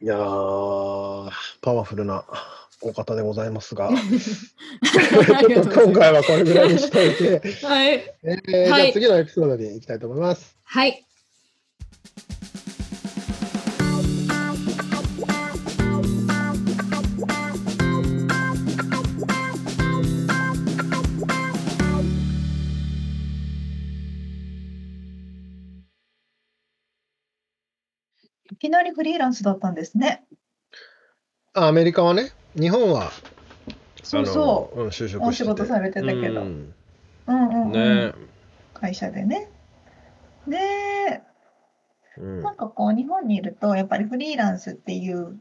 Speaker 2: いやー、パワフルなお方でございますが、ちょっと今回はこれぐらいにしといて、*laughs*
Speaker 3: はい。
Speaker 2: えーじゃあ
Speaker 3: はい
Speaker 2: 次のエピソードに行きたいと思います。
Speaker 3: はい。
Speaker 1: いきなりフリーランスだったんですね。
Speaker 2: あアメリカはね、日本は、
Speaker 1: そうそ
Speaker 2: あのうん、就職してて
Speaker 1: う。お仕事されてたけど。
Speaker 2: う
Speaker 1: うんんうんうん。
Speaker 2: ね
Speaker 1: 会社でね。で、
Speaker 2: うん
Speaker 1: なんかこう日本にいるとやっぱりフリーランスっていう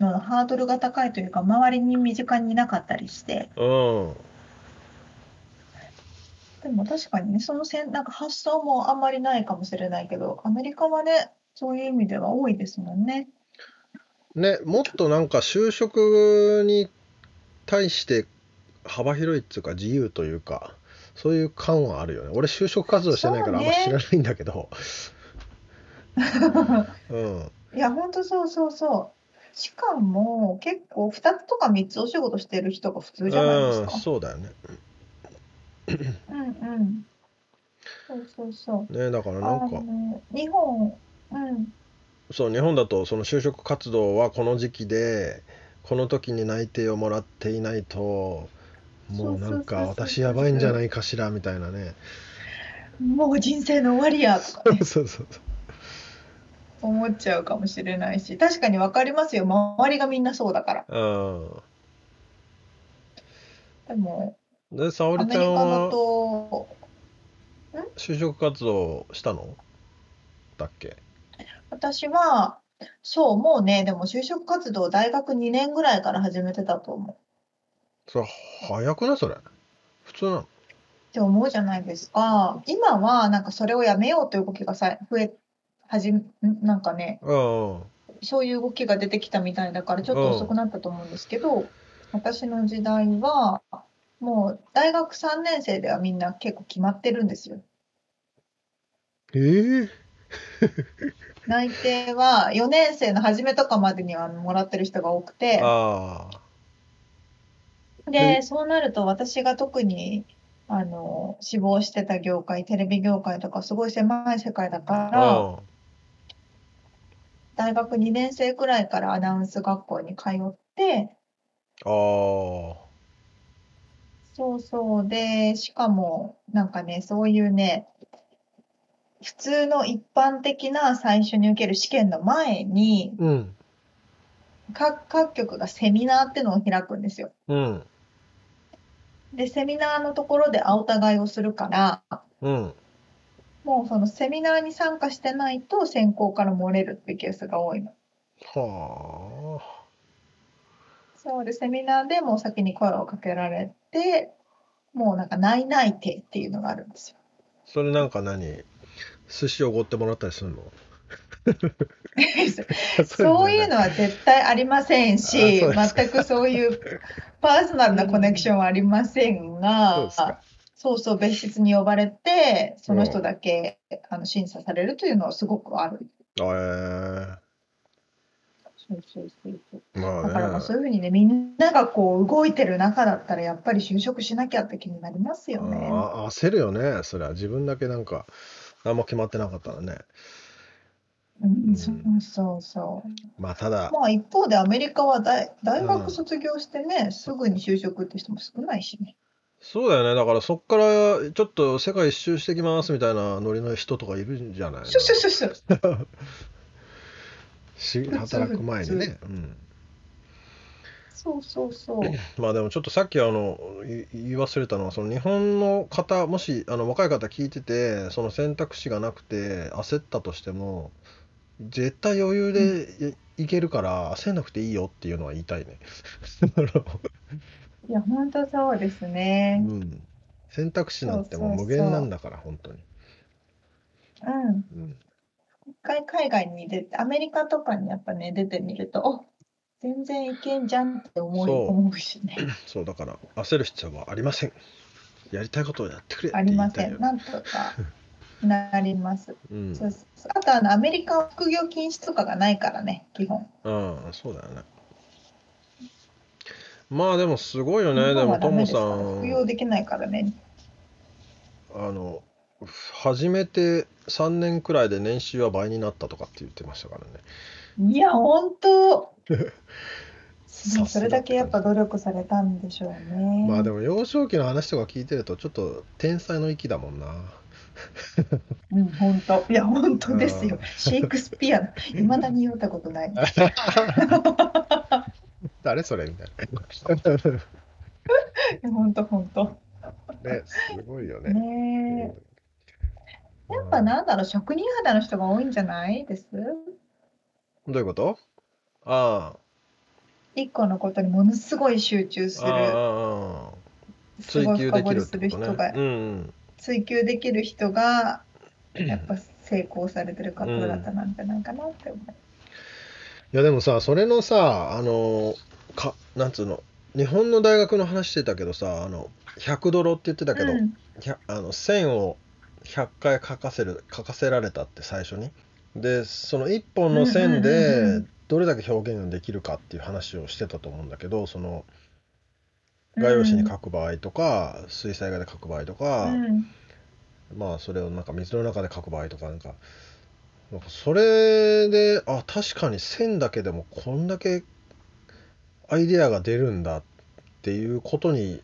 Speaker 1: ののハードルが高いというか周りに身近にいなかったりして
Speaker 2: うん、
Speaker 1: でも確かにねそのせんなんか発想もあんまりないかもしれないけどアメリカはねそういう意味では多いですもんね。
Speaker 2: ね、もっとなんか就職に対して幅広いっていうか自由というか、そういう感はあるよね。俺就職活動してないからあんま知らないんだけど、*laughs* うん、
Speaker 1: いや本当そうそうそう。しかも結構2つとか3つお仕事してる人が普通じゃないです
Speaker 2: うん、
Speaker 1: か。
Speaker 2: そうだよね。
Speaker 1: うんうん。そうそうそう。
Speaker 2: ね、だからなんか
Speaker 1: 日本、うん、
Speaker 2: そう、日本だとその就職活動はこの時期で、この時に内定をもらっていないと、もうなんか
Speaker 1: そうそうそうそう
Speaker 2: 私やばいんじゃないかしらみたいなね。
Speaker 1: もう人生の終わりやとかね
Speaker 2: そうそう
Speaker 1: 思っちゃうかもしれないし、確かにわかりますよ。周りがみんなそうだから。
Speaker 2: そう。
Speaker 1: でも、
Speaker 2: うん。で、沙
Speaker 1: ア
Speaker 2: 織ちゃんは
Speaker 1: と、
Speaker 2: 就職活動したの？だっけ？
Speaker 1: 私は、そう、もうね、でも就職活動大学2年ぐらいから始めてたと思う。
Speaker 2: それ早くない？それ普通なの？
Speaker 1: って思うじゃないですか。今はなんかそれをやめようという動きがさ増え、はじめ、んなんかね、
Speaker 2: うん
Speaker 1: そういう動きが出てきたみたいだからちょっと遅くなったと思うんですけど、私の時代はもう大学3年生ではみんな結構決まってるんですよ。
Speaker 2: えー、
Speaker 1: 内定は4年生の初めとかまでにはもらってる人が多くて、
Speaker 2: ああ。
Speaker 1: で、そうなると私が特にあの志望してた業界、テレビ業界とかすごい狭い世界だから、
Speaker 2: うん
Speaker 1: 大学2年生くらいからアナウンス学校に通って、
Speaker 2: あー
Speaker 1: そうそう。で、しかも、なんかね、そういうね、普通の一般的な最初に受ける試験の前に、
Speaker 2: うん
Speaker 1: 各、各局がセミナーってのを開くんですよ。
Speaker 2: うん
Speaker 1: で、セミナーのところで青互いをするから、
Speaker 2: うん
Speaker 1: もうそのセミナーに参加してないと選考から漏れるっていうケースが多いの。
Speaker 2: は
Speaker 1: そうで、セミナーでもう先に声をかけられて、もうなんか内内定っていうのがあるんですよ。
Speaker 2: あそれなんか何？寿司おごってもらったりするの？*laughs*
Speaker 1: そういうのは絶対ありませんし、全くそういうパーソナルなコネクションはありません
Speaker 2: そう
Speaker 1: がそうそう、別室に呼ばれて、その人だけあの審査されるというのはすごくある。
Speaker 2: え。ー、
Speaker 1: そうそうそうそう。
Speaker 2: ま
Speaker 1: だからそういうふうにね、みんながこう動いてる中だったら、やっぱり就職しなきゃって気になりますよね。
Speaker 2: あ焦るよねそれは。自分だけなんか何も決まってなかったらね
Speaker 1: うん、そうそうそう。
Speaker 2: まあただ
Speaker 1: まあ一方でアメリカは大大
Speaker 2: うん
Speaker 1: 学卒業してね、すぐに就職って人も少ないしね。
Speaker 2: そうだよね。だからそっからちょっと世界一周してきますみたいなノリの人とかいるんじゃないの？
Speaker 1: シュシュシュシュ。*laughs*
Speaker 2: し
Speaker 1: 普通
Speaker 2: 働く前にね。うん。
Speaker 1: そうそうそう。*laughs*
Speaker 2: まあでもちょっとさっきあのい言い忘れたのはその日本の方もしあの若い方聞いててその選択肢がなくて焦ったとしても絶対余裕でい,、いけるから焦んなくていいよっていうのは言いたいね。*laughs*
Speaker 1: いや、本当そうです
Speaker 2: う
Speaker 1: ね。
Speaker 2: ん、選択肢なんてもう無限なんだから本当に。
Speaker 1: うん。
Speaker 2: うん、
Speaker 1: 一回海外に出て、アメリカとかにやっぱね、出てみると、お全然いけんじゃんって思
Speaker 2: う
Speaker 1: 思うしね。*clears throat*
Speaker 2: そうだから焦る必要はありません。やりたいことをやってくれって
Speaker 1: ありません。なんとかなります。*laughs*
Speaker 2: うん、
Speaker 1: そうそうあとあの、アメリカは副業禁止とかがないからね、基本。
Speaker 2: うん、そうだよね。まあでもすごいよね。でもトモさ
Speaker 1: はダメですから副業
Speaker 2: ん、
Speaker 1: できないからね。
Speaker 2: あの、初めて3年くらいで年収は倍になったとかって言ってましたからね。
Speaker 1: いや、本当。*laughs* それだけやっぱ努力されたんでしょうね。
Speaker 2: まあでも幼少期の話とか聞いてるとちょっと天才の域だもんな。
Speaker 1: うん、本当。いや、本当ですよ
Speaker 2: うん。
Speaker 1: シェイクスピアの、いまだに読んだことない。*laughs*
Speaker 2: 誰それみたいな。
Speaker 1: 本当、本当。
Speaker 2: ね、すごいよね。
Speaker 1: ねえ。やっぱ
Speaker 2: うん
Speaker 1: なんだろう、職人肌の人が多いんじゃないです？
Speaker 2: どういうこと？あ
Speaker 1: 一個のことにものすごい集中す
Speaker 2: あ、ああ
Speaker 1: る、
Speaker 2: ああ、
Speaker 1: す
Speaker 2: 追求できるってことね。
Speaker 1: が
Speaker 2: うんうん。
Speaker 1: 追求できる人がやっぱ成功されてる方々なんじゃないかなって思う。
Speaker 2: いやでもさ、それのさ、あの、か、なんつうの、日本の大学の話してたけどさ、あの、100ドロって言ってたけど、
Speaker 1: うん。
Speaker 2: あの線を100回書かせる書かせられたって最初に？でその1本の線で
Speaker 1: ん
Speaker 2: どれだけ表現ができるかっていう話をしてたと思うんだけどその画用紙に書く場合とか、水彩画で書く場合とか、
Speaker 1: うん。
Speaker 2: まあそれをなんか水の中で書く場合とかなんかなんかそれであ確かに線だけでもこんだけアイデアが出るんだっていうことに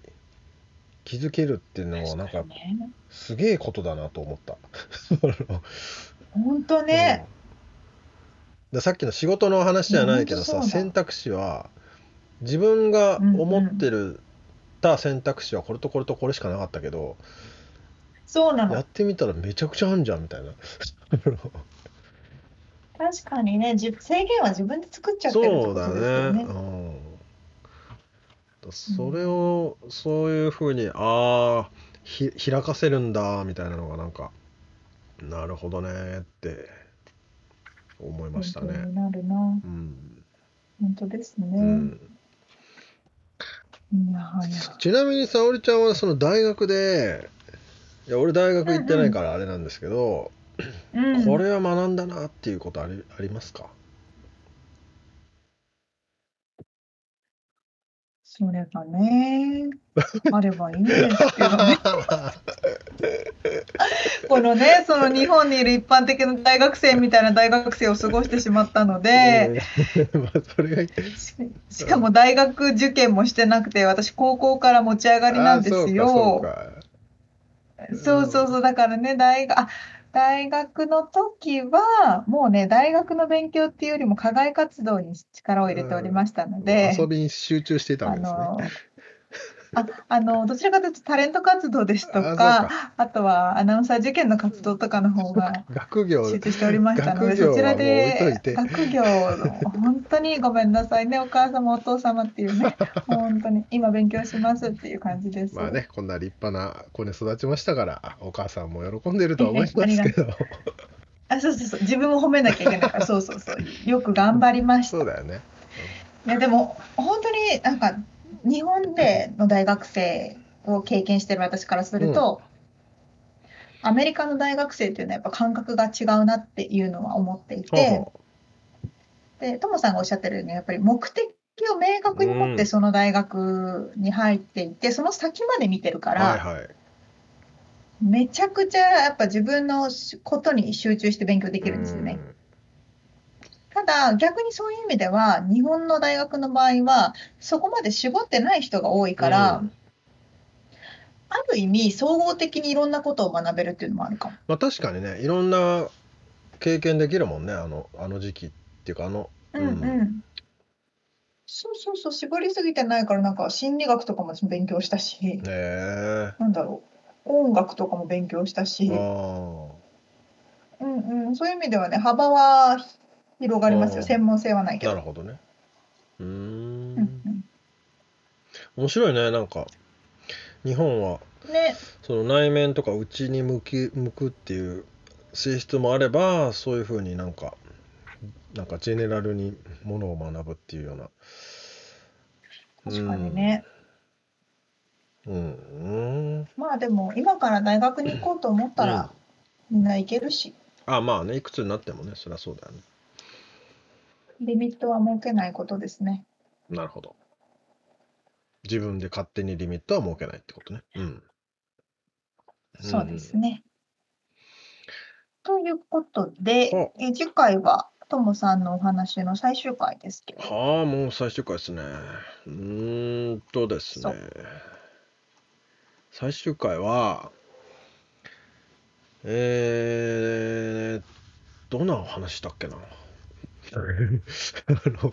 Speaker 2: 気づけるっていうのはなんか
Speaker 1: ね。
Speaker 2: すげえことだなと思った。*laughs*
Speaker 1: 本当ね、
Speaker 2: でさっきの仕事の話じゃないけどさ選択肢は自分が思ってるた選択肢はこれとこれとこれしかなかったけど、
Speaker 1: そうなの。
Speaker 2: やってみたらめちゃくちゃあんじゃんみたいな。*laughs*
Speaker 1: 確かにね、じ制限は自分で作っちゃってるってこ
Speaker 2: そうだ
Speaker 1: とですよ
Speaker 2: ね。
Speaker 1: ね。
Speaker 2: うん。それをそういうふうにああひ開かせるんだみたいなのがなんかなるほどねって思いましたね。
Speaker 1: なるな。
Speaker 2: うん。
Speaker 1: 本当ですね。
Speaker 2: うん。
Speaker 1: いやはや。
Speaker 2: ちなみに沙織ちゃんはその大学でいや俺大学行ってないからあれなんですけど、
Speaker 1: うん、
Speaker 2: これは学んだなっていうことありありますか？
Speaker 1: それがね、あればいいんですけどね。*laughs* このね、その日本にいる一般的な大学生みたいな大学生を過ごしてしまったので、*laughs* ししかも大学受験もしてなくて、私高校から持ち上がりなんです
Speaker 2: あ
Speaker 1: よ。
Speaker 2: そうか
Speaker 1: そうそうそう、だからね、大学、あ、大学の時は、もうね、大学の勉強っていうよりも課外活動に力を入れておりましたの
Speaker 2: そうか
Speaker 1: で、
Speaker 2: 遊びに集中していたわ
Speaker 1: あ
Speaker 2: けですね。
Speaker 1: の、あ、あの、どちらかというとタレント活動ですとか、
Speaker 2: か。
Speaker 1: あとはアナウンサー受験の活動とかの方が
Speaker 2: 学業。
Speaker 1: 集中しておりましたので、そちらで
Speaker 2: て
Speaker 1: 学業の、本当にごめんなさいね、お母様、お父様っていうね、*laughs* 本当に今勉強しますっていう感じです。
Speaker 2: まあね、こんな立派な子に育ちましたから、お母さんも喜んでるとは思いますけど、
Speaker 1: あ、そうそうそう、自分を褒めなきゃいけないから、そうそうそう、よく頑張りました。
Speaker 2: そう。だよね。
Speaker 1: いやでも本当になんか日本での大学生を経験してる私からすると、アメリカの大学生っていうのはやっぱ感覚が違うなっていうのは思っていて、
Speaker 2: ほ
Speaker 1: で、トモさんがおっしゃってるようにやっぱり目的を明確に持っ
Speaker 2: うん
Speaker 1: てその大学に入っていて、その先まで見てるか
Speaker 2: う
Speaker 1: ら、
Speaker 2: はいはい。
Speaker 1: めちゃくちゃやっぱ自分のことに集中して勉強できるんですよね。ただ逆にそういう意味では日本の大学の場合はそこまで絞ってない人が多いから、ある意味総合的にいろんなことを学べるっていうのもあるかも。
Speaker 2: まあ確かにねいろんな経験できるもんねあのあの時期っていうかあの
Speaker 1: うんうん。そうそうそう絞りすぎてないからなんか心理学とかも勉強したし、
Speaker 2: ねえ。
Speaker 1: なんだろう音楽とかも勉強したし、
Speaker 2: あ
Speaker 1: うんうん、そういう意味ではね幅は広がりますよ。
Speaker 2: うん
Speaker 1: 専門性はない
Speaker 2: あ
Speaker 1: けど。
Speaker 2: なるほどね。うー
Speaker 1: うん
Speaker 2: ん。面白いねなんか。日本は
Speaker 1: うん、ね。
Speaker 2: その内面とか内に向き向くっていう性質もあればそういうふうになんかなんかジェネラルにものを学ぶっていうような。
Speaker 1: 確かにね。
Speaker 2: うん、うん、
Speaker 1: まあでも今から大学に行こうと思ったらみんな行けるし。
Speaker 2: あまあねいくつになってもねそりゃそうだよね
Speaker 1: リミットは設けないことですね。
Speaker 2: なるほど。自分で勝手にリミットは設けないってことね。うん。
Speaker 1: そうですね。ということで
Speaker 2: お、
Speaker 1: え次回はともさんのお話の最終回ですけど、
Speaker 2: はあもう最終回ですね。うーんとですね。最終回はえー、どんなお話だっけな *laughs* あの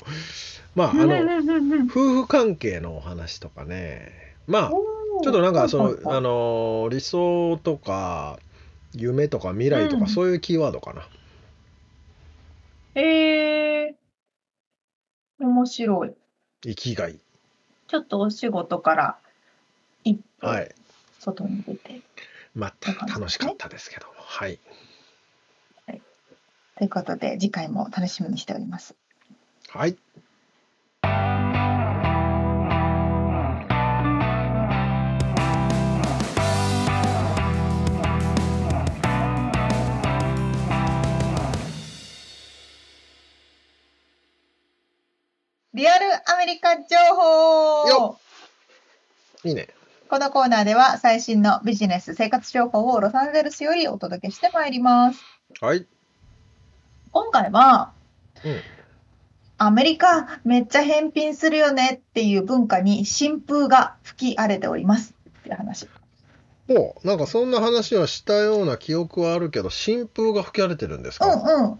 Speaker 2: まああの夫婦関係のお話とかねまあちょっとなんかその、あの理想とか夢とか未来とか、
Speaker 1: うん
Speaker 2: そういうキーワードかな。
Speaker 1: えー、面白い。
Speaker 2: 生きがい。
Speaker 1: ちょっとお仕事から一歩
Speaker 2: はい。
Speaker 1: 外に出て。
Speaker 2: また
Speaker 1: って感じですね
Speaker 2: 楽しかったですけども。はい。
Speaker 1: ということで次回も楽しみにしております。
Speaker 2: はい。
Speaker 1: リアルアメリカ情報
Speaker 2: よいいね。
Speaker 1: このコーナーでは最新のビジネス生活情報をロサンゼルスよりお届けしてまいります。
Speaker 2: はい。
Speaker 1: 今回は
Speaker 2: うん。
Speaker 1: アメリカめっちゃ返品するよねっていう文化に新風が吹き荒れておりますっていう話。
Speaker 2: おなんかそんな話はしたような記憶はあるけど、新風が吹き荒れてるんです
Speaker 1: う
Speaker 2: か、
Speaker 1: んうん。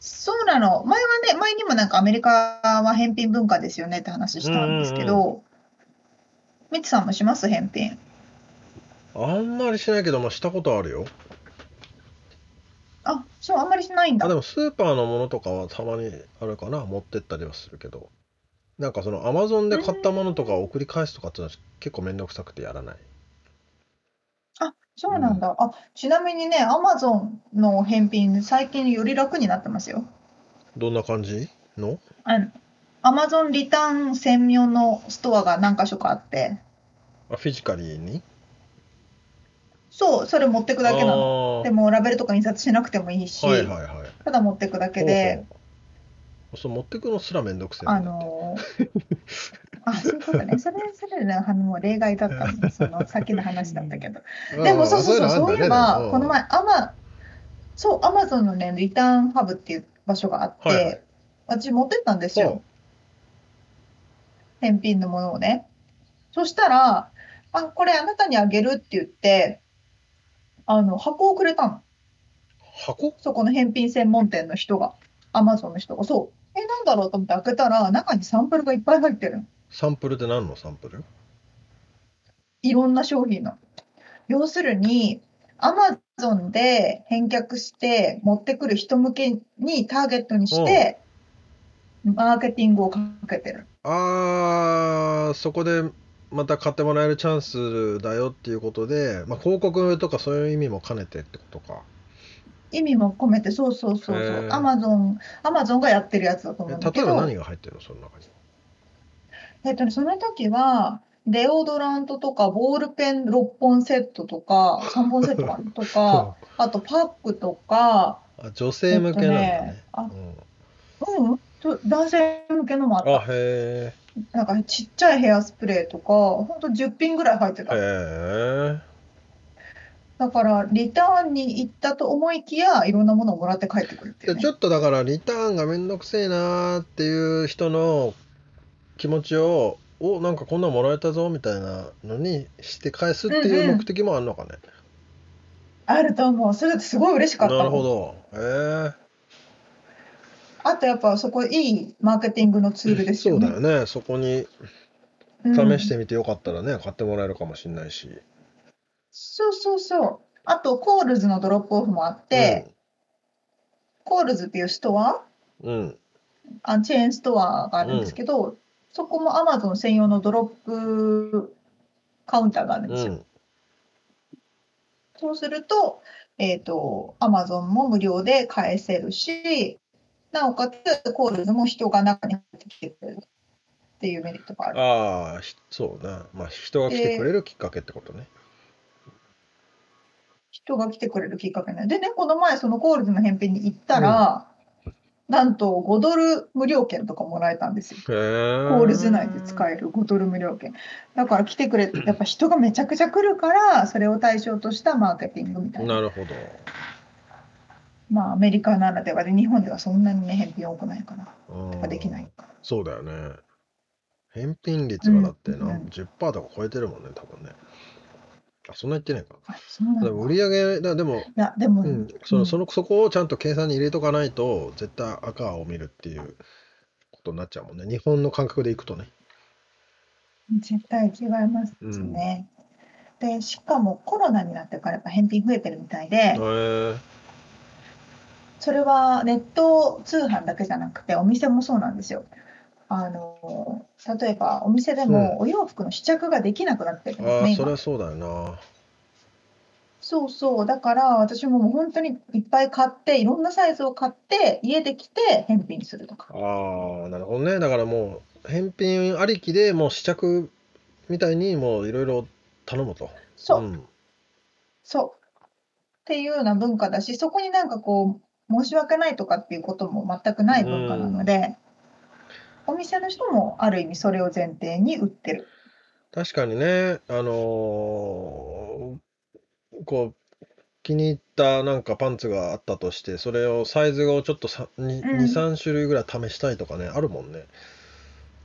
Speaker 1: そうなの。前はね、前にもなんかアメリカは返品文化ですよねって話したんですけど、みつさんもします？返品。
Speaker 2: あんまりしないけど、まあ、したことあるよ。
Speaker 1: あ、そう、あんまりしないんだ。
Speaker 2: あで。もスーパーのものとかはたまにあるかな持ってったりはするけど。なんかそのアマゾンで買ったものとかを送り返すとかっていうのは結構めんどくさくてやらない。
Speaker 1: あ、そうなんだ。あ、ちなみにね、アマゾンの返品、最近より楽になってますよ。
Speaker 2: どんな感じ？の？
Speaker 1: あの、アマゾンリターン専用のストアが何か所かあって、
Speaker 2: あフィジカリーに？
Speaker 1: そう、それ持ってくだけなの。
Speaker 2: の
Speaker 1: でも、ラベルとか印刷しなくてもいいし、
Speaker 2: はいはいはい
Speaker 1: ただ持ってくだけで、
Speaker 2: そう持ってくのすらめんどくせえ
Speaker 1: あのー *laughs* あ、そういうことね。それ、それね、あの、もう例外だったの。*laughs* その、さっきの話だったけど。でも、そうそうそう、そういえば、この前、アマ、そう、アマゾンのね、リターンハブっていう場所があって、
Speaker 2: はいはい
Speaker 1: 私持ってったんです
Speaker 2: ほ
Speaker 1: よ。返品のものをね。そしたら、あ、これあなたにあげるって言って、あの、箱をくれたの。
Speaker 2: 箱？
Speaker 1: そこの返品専門店の人が、アマゾンの人が、そう。え、なんだろうと思って開けたら、中にサンプルがいっぱい入ってるの。
Speaker 2: サンプルって何の？サンプル？
Speaker 1: いろんな商品の。要するに、アマゾンで返却して持ってくる人向けにターゲットにして、マーケティングをかけてる。
Speaker 2: あーそこでまた買ってもらえるチャンスだよっていうことで、まあ、広告とかそういう意味も兼ねてってことか。
Speaker 1: 意味も込めて、そうそうそうそう。アマゾン、アマゾンがやってるやつだと
Speaker 2: え
Speaker 1: 思うんだけど、
Speaker 2: 例えば何が入ってるのその中に？
Speaker 1: えっとね、その時は、デオドラントとか、ボールペン6本セットとか、*laughs* 3本セットとか、*laughs* あとパックとか、
Speaker 2: あ女性向けなんだね。
Speaker 1: あ
Speaker 2: うん。
Speaker 1: うん、と男性向けのもあ
Speaker 2: あ
Speaker 1: った。
Speaker 2: へ
Speaker 1: なんかちっちゃいヘアスプレーとか、ほんと10品ぐらい入って
Speaker 2: え。
Speaker 1: た。
Speaker 2: へえ。
Speaker 1: だから、リターンに行ったと思いきや、いろんなものをもらって帰ってくるっていう、ね
Speaker 2: でち。ょっとだからリターンがめんどくせえなーっていう人の気持ちをおなんかこんなんもらえたぞみたいなのにして返すっていう目的もあるのかね。
Speaker 1: あると思う。それすごい嬉しかった
Speaker 2: なるほど。へえ
Speaker 1: あとやっぱそこいいマーケティングのツールですよね。
Speaker 2: そうだよね。そこに
Speaker 1: うん
Speaker 2: 試してみてよかったらね、買ってもらえるかもしれないし。
Speaker 1: そうそうそう。あと、 Kohl's の drop off もあって、 Kohl's っていうストア、
Speaker 2: うん。うん。
Speaker 1: あチェーンストアがあるんですけど、そこもアマゾン専用のドロップカウンターがあるんですよ。
Speaker 2: うん。
Speaker 1: そうすると、えっ、と、アマゾンも無料で返せるし、なおかつ、 Kohl's も人が中に入ってきてくれるっていうメリットがある。
Speaker 2: ああ、ひそうね。まあ、人が来てくれるきっかけってことね。
Speaker 1: 人が来てくれるきっかけね。でね、この前、その Kohl's の返品に行ったら、なんと5ドル無料券とかもらえたんですよ。 Kohl's 内で使える5ドル無料券。だから来てくれ、やっぱ人がめちゃくちゃ来るから、それを対象としたマーケティングみたいな。
Speaker 2: なるほど。
Speaker 1: まあ、アメリカならではで、日本ではそんなにね、返品多くないから、
Speaker 2: うん
Speaker 1: できないから。
Speaker 2: そうだよね。返品率がだってな、
Speaker 1: うんうん
Speaker 2: 10%とか超えてるもんね、多分ね。あ、そんな言ってないか。
Speaker 1: あそうなんだ
Speaker 2: でも売り上げ、だでも、
Speaker 1: いや、でも、
Speaker 2: うん、そのそのそこをちゃんと計算に入れとかないと、絶対赤を見るっていうことになっちゃうもんね。日本の感覚でいくとね。
Speaker 1: 絶対違いますね。で、しかもコロナになってからやっぱ返品増えてるみたいで、
Speaker 2: へえ。
Speaker 1: それはネット通販だけじゃなくて、お店もそうなんですよ。あの例えばお店でもお洋服の試着ができなくなってるんですね、
Speaker 2: ああ、そ
Speaker 1: 今
Speaker 2: りゃそうだよな。
Speaker 1: そうそう、だから私ももう本当にいっぱい買って、いろんなサイズを買って、家で着て返品するとか。
Speaker 2: ああ、なるほどね。だからもう、返品ありきでもう試着みたいにもういろいろ頼むと。
Speaker 1: そう、
Speaker 2: ん。
Speaker 1: そう。っていうような文化だし、そこになんかこう、申し訳ないとかっていうことも全くない文化なので、お店の人もある意味それを前提に売ってる。
Speaker 2: 確かにね、あのーこう、気に入ったなんかパンツがあったとして、それをサイズをちょっとさに
Speaker 1: うん
Speaker 2: 2、3種類ぐらい試したいとかね、あるもんね。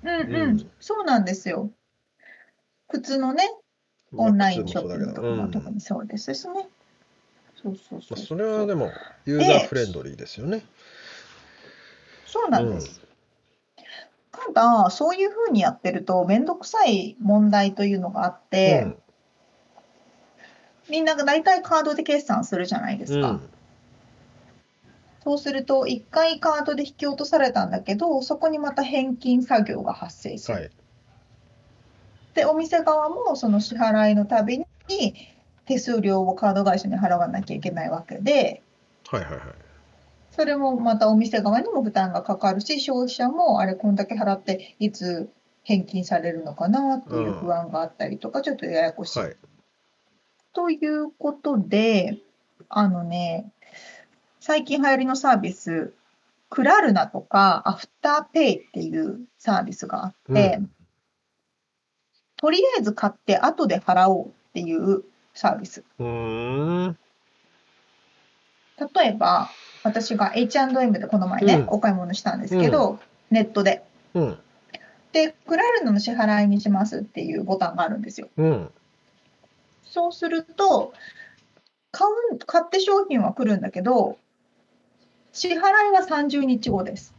Speaker 1: うんうん、
Speaker 2: うん
Speaker 1: そうなんですよ。靴のね、
Speaker 2: まあ
Speaker 1: オンライン
Speaker 2: 靴
Speaker 1: ショッピングとか
Speaker 2: もそう
Speaker 1: ですしね。そうそうそう
Speaker 2: まあ、それはでも、ユーザーフレンドリーですよね。
Speaker 1: そうなんです。ただ、そういうふうにやってると、めんどくさい問題というのがあって、
Speaker 2: うん
Speaker 1: みんなが大体カードで決算するじゃないですか。
Speaker 2: うん
Speaker 1: そうすると、1回カードで引き落とされたんだけど、そこにまた返金作業が発生する。
Speaker 2: はい。
Speaker 1: で、お店側もその支払いのたびに手数料をカード会社に払わなきゃいけないわけで、
Speaker 2: はいはいはい。
Speaker 1: それもまたお店側にも負担がかかるし、消費者もあれ、こんだけ払っていつ返金されるのかなっていう不安があったりとか、ちょっとややこしい。
Speaker 2: はい。
Speaker 1: ということで、あのね、最近流行りのサービス、クラルナとかアフターペイっていうサービスがあって、
Speaker 2: うん
Speaker 1: とりあえず買って後で払おうっていうサービス。
Speaker 2: うーん。
Speaker 1: 例えば、私が H&M でこの前ね、
Speaker 2: うん
Speaker 1: お買い物したんですけど、ネットで。
Speaker 2: うん。
Speaker 1: で、クラルナの支払いにしますっていうボタンがあるんですよ。
Speaker 2: うん。
Speaker 1: そうすると、買う、買って商品は来るんだけど、支払いは30日後です。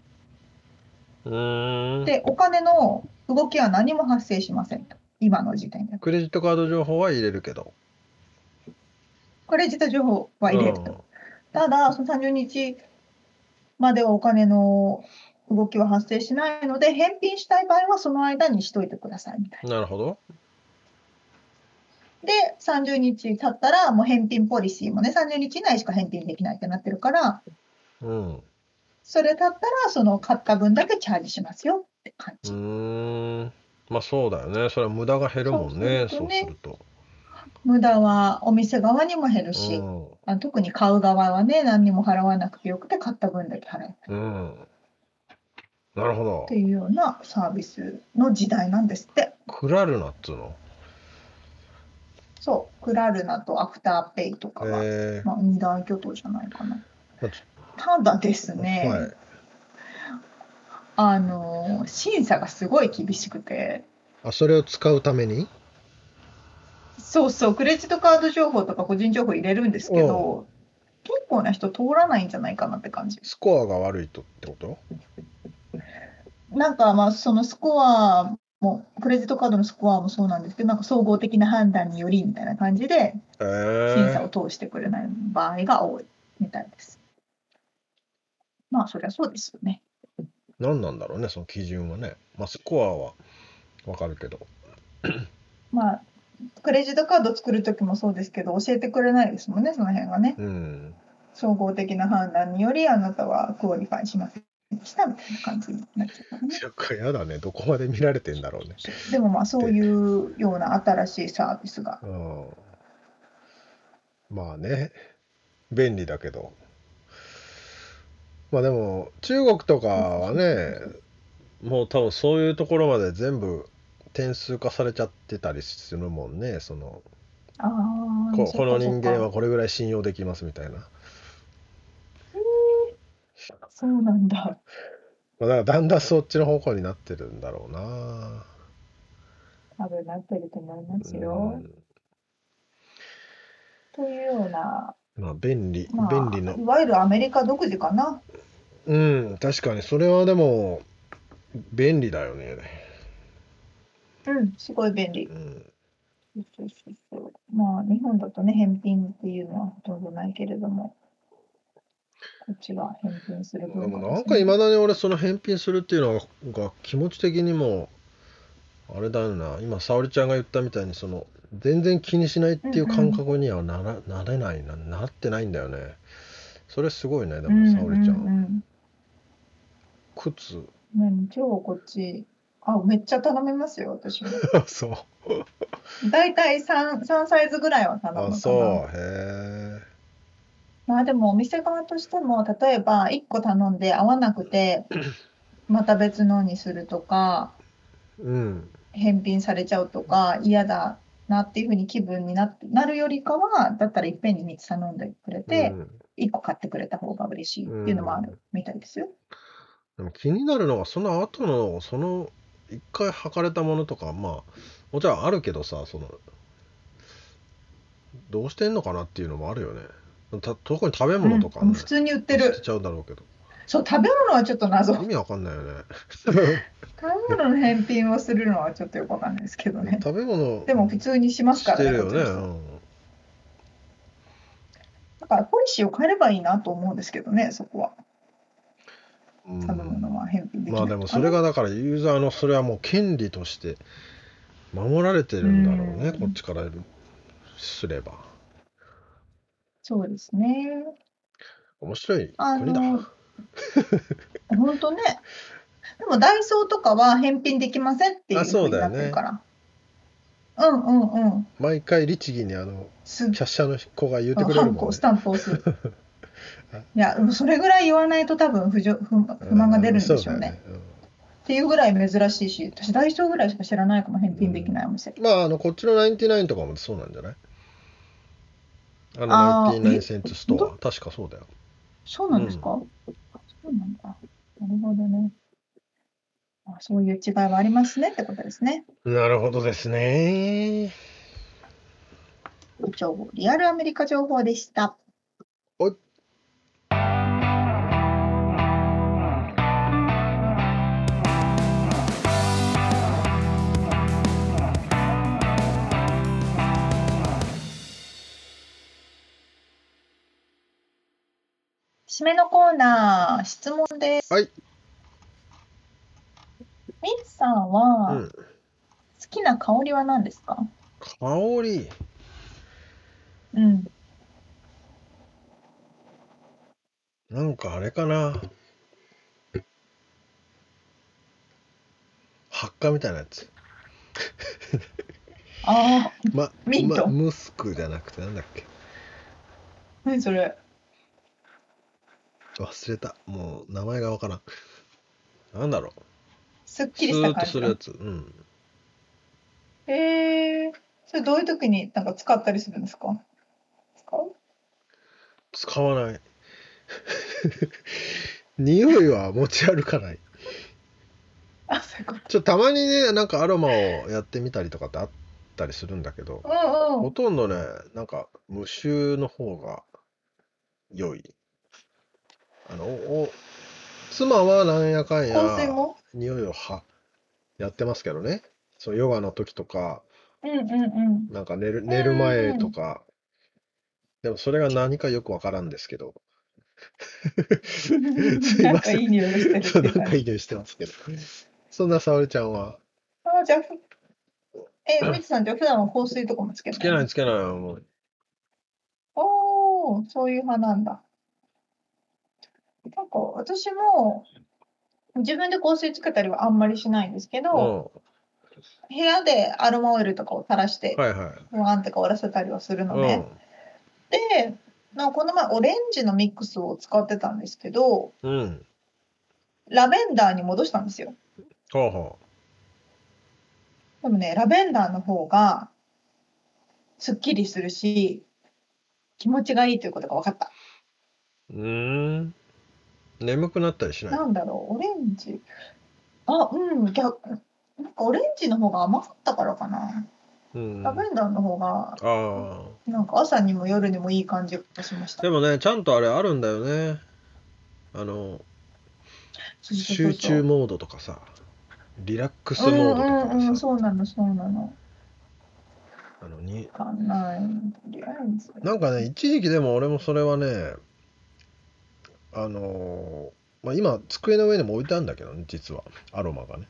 Speaker 2: うーん。
Speaker 1: で、お金の動きは何も発生しませんと。今の時点で。
Speaker 2: クレジットカード情報は入れるけど。
Speaker 1: クレジット情報は入れる
Speaker 2: うん
Speaker 1: と。ただ、その30日まではお金の動きは発生しないので、返品したい場合はその間にしといてくださいみたいな。
Speaker 2: なるほど。
Speaker 1: で、30日経ったら、もう返品ポリシーもね、30日以内しか返品できないってなってるから、
Speaker 2: うん。
Speaker 1: それ経ったら、その買った分だけチャージしますよって感
Speaker 2: う
Speaker 1: じ。
Speaker 2: ーん。まあそうだよね。それは無駄が減るもんね。そう
Speaker 1: すると。無駄はお店側にも減るし、
Speaker 2: うん。
Speaker 1: あ特に買う側はね、何にも払わなくてよくて、買った分だけ払える
Speaker 2: うん。なるほど
Speaker 1: って。いうようなサービスの時代なんですって。
Speaker 2: クラルナっつうの？
Speaker 1: そう、クラルナとアフターペイとかは、
Speaker 2: え
Speaker 1: まあ、二大巨頭じゃないかな
Speaker 2: まあ。
Speaker 1: ただです
Speaker 2: ー、
Speaker 1: ね、
Speaker 2: はい。
Speaker 1: あの審査がすごい厳しくて、
Speaker 2: あ、それを使うために？
Speaker 1: そうそう、クレジットカード情報とか個人情報入れるんですけど、結構な人通らないんじゃないかなって感じ。
Speaker 2: スコアが悪いとってこと？
Speaker 1: なんかまあそのスコアも、クレジットカードのスコアもそうなんですけど、なんか総合的な判断によりみたいな感じで
Speaker 2: え
Speaker 1: 審査を
Speaker 2: ー、
Speaker 1: 通してくれない場合が多いみたいです。まあそりゃそうですよね。
Speaker 2: 何なんだろうね、その基準はね。まあ、スコアはわかるけど。
Speaker 1: まあクレジットカード作るときもそうですけど、教えてくれないですもんね、その辺がね。
Speaker 2: うん。
Speaker 1: 総合的な判断によりあなたは qualify しませんでしたみたいな感じにな *laughs* っちゃうからね。
Speaker 2: やだね、どこまで見られてんだろうね。
Speaker 1: でもまあそういうような新しいサービスが。
Speaker 2: うん。まあね、便利だけど。まあでも、中国とかはね、もう多分そういうところまで全部点数化されちゃってたりするもんね。その、
Speaker 1: ああ、
Speaker 2: ここの人間はこれぐらい信用できますみたいな。
Speaker 1: そうなんだ。
Speaker 2: まあ、だからだんだんそっちの方向になってるんだろうな。
Speaker 1: 多分なってると思います
Speaker 2: う
Speaker 1: よ。
Speaker 2: ん。
Speaker 1: というような、
Speaker 2: まあ便利、
Speaker 1: まあ、
Speaker 2: 便利の
Speaker 1: い。わゆるアメリカ独自かな。
Speaker 2: うん、確かにそれはでも便利だよね。
Speaker 1: うん、すごい便利。
Speaker 2: う。ん。
Speaker 1: そうそうそうまあ、日本だとね、返品っていうのはほとんどないけれども、こっちは返品する
Speaker 2: で
Speaker 1: 文
Speaker 2: もなん。かいまだに俺その返品するっていうのが気持ち的にもあれだよな。今沙織ちゃんが言ったみたいにその全然気にしないっていう感覚にはなら、なれないななってないんだよね。それすごいねでも沙織ちゃん,、
Speaker 1: うん。うんうん。
Speaker 2: 靴。
Speaker 1: 何超こっち、あ、めっちゃ頼みますよ、私も。*laughs*
Speaker 2: そう
Speaker 1: 大体 3, 3サイズぐらいは頼むかな。
Speaker 2: あそうへえ
Speaker 1: まあでもお店側としても、例えば1個頼んで合わなくて、*clears throat* また別のにするとか、
Speaker 2: うん
Speaker 1: 返品されちゃうとか、嫌だなっていうふうに気分にななるよりかは、だったらいっぺんに3つ頼んでくれて、
Speaker 2: うん
Speaker 1: 1個買ってくれた方が嬉しいっていうのもあるみたいですよ。
Speaker 2: でも気になるのはその後のその一回履かれたものとかまあもちろんあるけどさそのどうしてんのかなっていうのもあるよねた特に食べ物とかね、
Speaker 1: うん普通に売ってる。
Speaker 2: 捨てちゃうだろうけど
Speaker 1: そう、食べ物はちょっと謎。
Speaker 2: 意味わかんないよね *laughs*
Speaker 1: 食べ物の返品をするのはちょっとよくわかんないですけどね。
Speaker 2: 食べ物
Speaker 1: でも普通にしますから
Speaker 2: してるよね、うん
Speaker 1: だからポリシーを変えればいいなと思うんですけどね、そこは。
Speaker 2: うん
Speaker 1: 食べ物は返品できない
Speaker 2: まあでもそれがだからユーザーのそれはもう権利として守られてるんだろうね、
Speaker 1: うん
Speaker 2: こっちからすれば
Speaker 1: そうですね。
Speaker 2: 面白い
Speaker 1: あ
Speaker 2: 国だ、
Speaker 1: の、本当ね。でもダイソーとかは返品できませんっていう
Speaker 2: あ
Speaker 1: ふにな
Speaker 2: そううだよね
Speaker 1: ってるから。うんうんうん。
Speaker 2: 毎回律儀にあの
Speaker 1: す
Speaker 2: キャッシャーの子が言ってくれるもんね
Speaker 1: スタンプ押す。*laughs* いや、それぐらい言わないと多分不不不満が出るんでしょうね。っていうぐらい珍しいし、私ダイソーぐらいしか知らないかも返品できないお店。
Speaker 2: うんまああのこっちの99とかもそうなんじゃない？あの
Speaker 1: あー
Speaker 2: 99セントストア確かそうだよ
Speaker 1: そうなんですか、そうなんだ。なるほどね。あそういう違いはありますねってことですね。
Speaker 2: なるほどですね
Speaker 1: 情報、リアルアメリカ情報でした。
Speaker 2: おい
Speaker 1: 締めのコーナー、質問です。
Speaker 2: はい。
Speaker 1: ミツさん
Speaker 2: う
Speaker 1: は、
Speaker 2: ん
Speaker 1: 好きな香りは何ですか？
Speaker 2: 香り
Speaker 1: うん。
Speaker 2: なんかあれかな発火みたいなやつ
Speaker 1: ああ、
Speaker 2: ま、
Speaker 1: ミント
Speaker 2: まムスクじゃなくてなんだっけ？
Speaker 1: 何それ？
Speaker 2: 忘れた。もう名前がわからん。なんだろう。
Speaker 1: すっきり
Speaker 2: スーッ
Speaker 1: した感じの
Speaker 2: とするやつ。うん。
Speaker 1: へえそれどういう時になんか使ったりするんですか？使う？
Speaker 2: 使わない。*laughs* 匂いは持ち歩かない。*laughs*
Speaker 1: あそういうこと。
Speaker 2: ちょたまにねなんかアロマをやってみたりとかってあったりするんだけど
Speaker 1: うんうん。
Speaker 2: ほとんどねなんか無臭の方が良いあのおお妻はなんやかんや匂いをはやってますけどね。そうヨガの時とか
Speaker 1: うんうんうん。
Speaker 2: なんか寝る寝る前とか。でもそれが何かよくわからんですけど。*laughs* すいません。
Speaker 1: なんかいい匂いがして
Speaker 2: ますけど。そんな沙織ちゃんは？
Speaker 1: あじゃあふえみつさんじゃあ普段は香水とかもつけない？
Speaker 2: つけないつけないもう
Speaker 1: おおそういう派なんだなんか私も自分で香水つけたりはあんまりしないんですけど、
Speaker 2: う
Speaker 1: 部屋でアロマオイルとかを垂らして
Speaker 2: んはいはい
Speaker 1: 不安って香らせたりはするのね。
Speaker 2: うん
Speaker 1: で、なんかこの前オレンジのミックスを使ってたんですけど、
Speaker 2: うん
Speaker 1: ラベンダーに戻したんですよ。
Speaker 2: ほうほ
Speaker 1: でもね、ラベンダーの方がすっきりするし、気持ちがいいということが分かった。
Speaker 2: ううーん眠くなったりしない？
Speaker 1: なんだろう、オレンジ。あ、うん、逆。なんかオレンジの方が甘かったからかな。
Speaker 2: うん
Speaker 1: ラベンダーの方が、
Speaker 2: ああ
Speaker 1: なんか朝にも夜にもいい感じがしました。
Speaker 2: でもねちゃんとあれあるんだよねあの
Speaker 1: そうそうそう
Speaker 2: 集中モードとかさリラックスモードとか
Speaker 1: うんうんうん、そうなの、そうなの。
Speaker 2: あのに
Speaker 1: わかんない。とりあえず。
Speaker 2: なんかね一時期でも俺もそれはねあのーまあ、今机の上にも置いてあるんだけどね実はアロマがね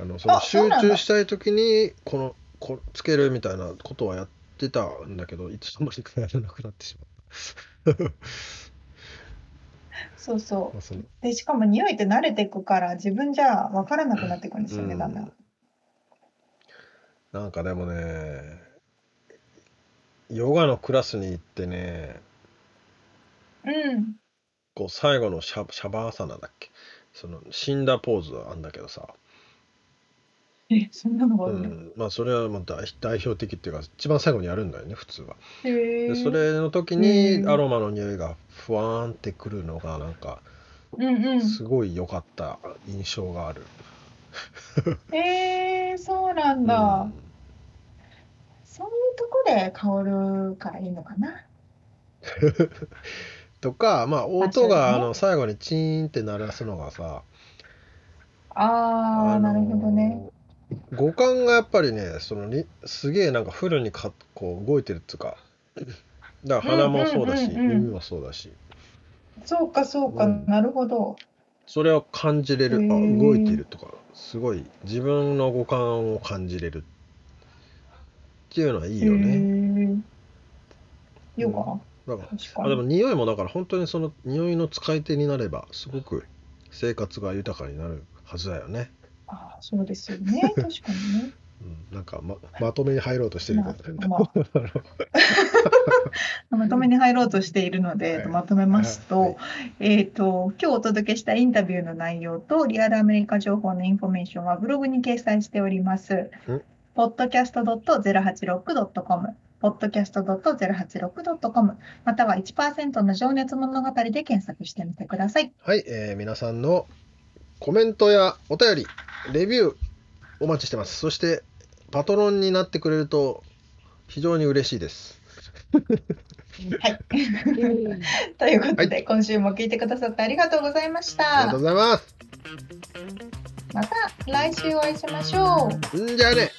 Speaker 2: あのその集中したい時にこのこつけるみたいなことはやってたんだけどいつの間にかやらなくなってしまった。
Speaker 1: そうそ
Speaker 2: まあその
Speaker 1: う。で、しかも匂いって慣れていくから、自分じゃ分からなくなっていくんですよね、だんだん。
Speaker 2: なんかでもねヨガのクラスに行ってね
Speaker 1: うん。
Speaker 2: こう最後のシャシャバーサナだっけ？その死んだポーズあんだけどさ、
Speaker 1: え、そんなのがあ
Speaker 2: う
Speaker 1: るの？
Speaker 2: ん、まあそれはまあ代代表的っていうか一番最後にやるんだよね普通は。
Speaker 1: へ
Speaker 2: で
Speaker 1: え。
Speaker 2: それの時
Speaker 1: う
Speaker 2: に
Speaker 1: ん
Speaker 2: アロマの匂いがふわーんってくるのがなんか
Speaker 1: うんう
Speaker 2: すごい良かった印象がある。*laughs*
Speaker 1: え、そうなんだ。
Speaker 2: うん
Speaker 1: そういうとこで香るからいいのかな？*laughs*
Speaker 2: とかまあ音があの最後にチーンって鳴らすのがさ
Speaker 1: ああ、なるほどね。
Speaker 2: 五感がやっぱりねそのにすげえなんかフルにかこう動いてるっていうかだから鼻もそうだし、
Speaker 1: うんうんうんうん
Speaker 2: 耳もそうだし
Speaker 1: そうか、そうか、
Speaker 2: うん
Speaker 1: なるほど。
Speaker 2: それを感じれるあ動いているとかすごい自分の五感を感じれるっていうのはいいよね。
Speaker 1: ね。ヨガ、
Speaker 2: だからあでも
Speaker 1: に。
Speaker 2: 匂いもだから本当にその匂いの使い手になればすごく生活が豊かになるはずだよね。
Speaker 1: ああ、そうですよね。*laughs* 確かにね。
Speaker 2: うん、なんかままとめに入ろうとしてるけどね。
Speaker 1: まあ *laughs* まとめに入ろうとしているので、
Speaker 2: はい
Speaker 1: まとめますと、
Speaker 2: はい
Speaker 1: えっ、と、今日お届けしたインタビューの内容とリアルアメリカ情報のインフォメーションはブログに掲載しております
Speaker 2: うん。
Speaker 1: podcast.086.com podcast.086.com または1%の情熱物語で検索してみてください。
Speaker 2: はい、えー皆さんのコメントやお便り、レビューお待ちしてます。そしてパトロンになってくれると非常に嬉しいです。*laughs*
Speaker 1: はい。*laughs* ということで、今週も聞いてくださってありがとうございました
Speaker 2: ありがとう。ございます。
Speaker 1: また来週お会いしましょう。
Speaker 2: んじゃあね。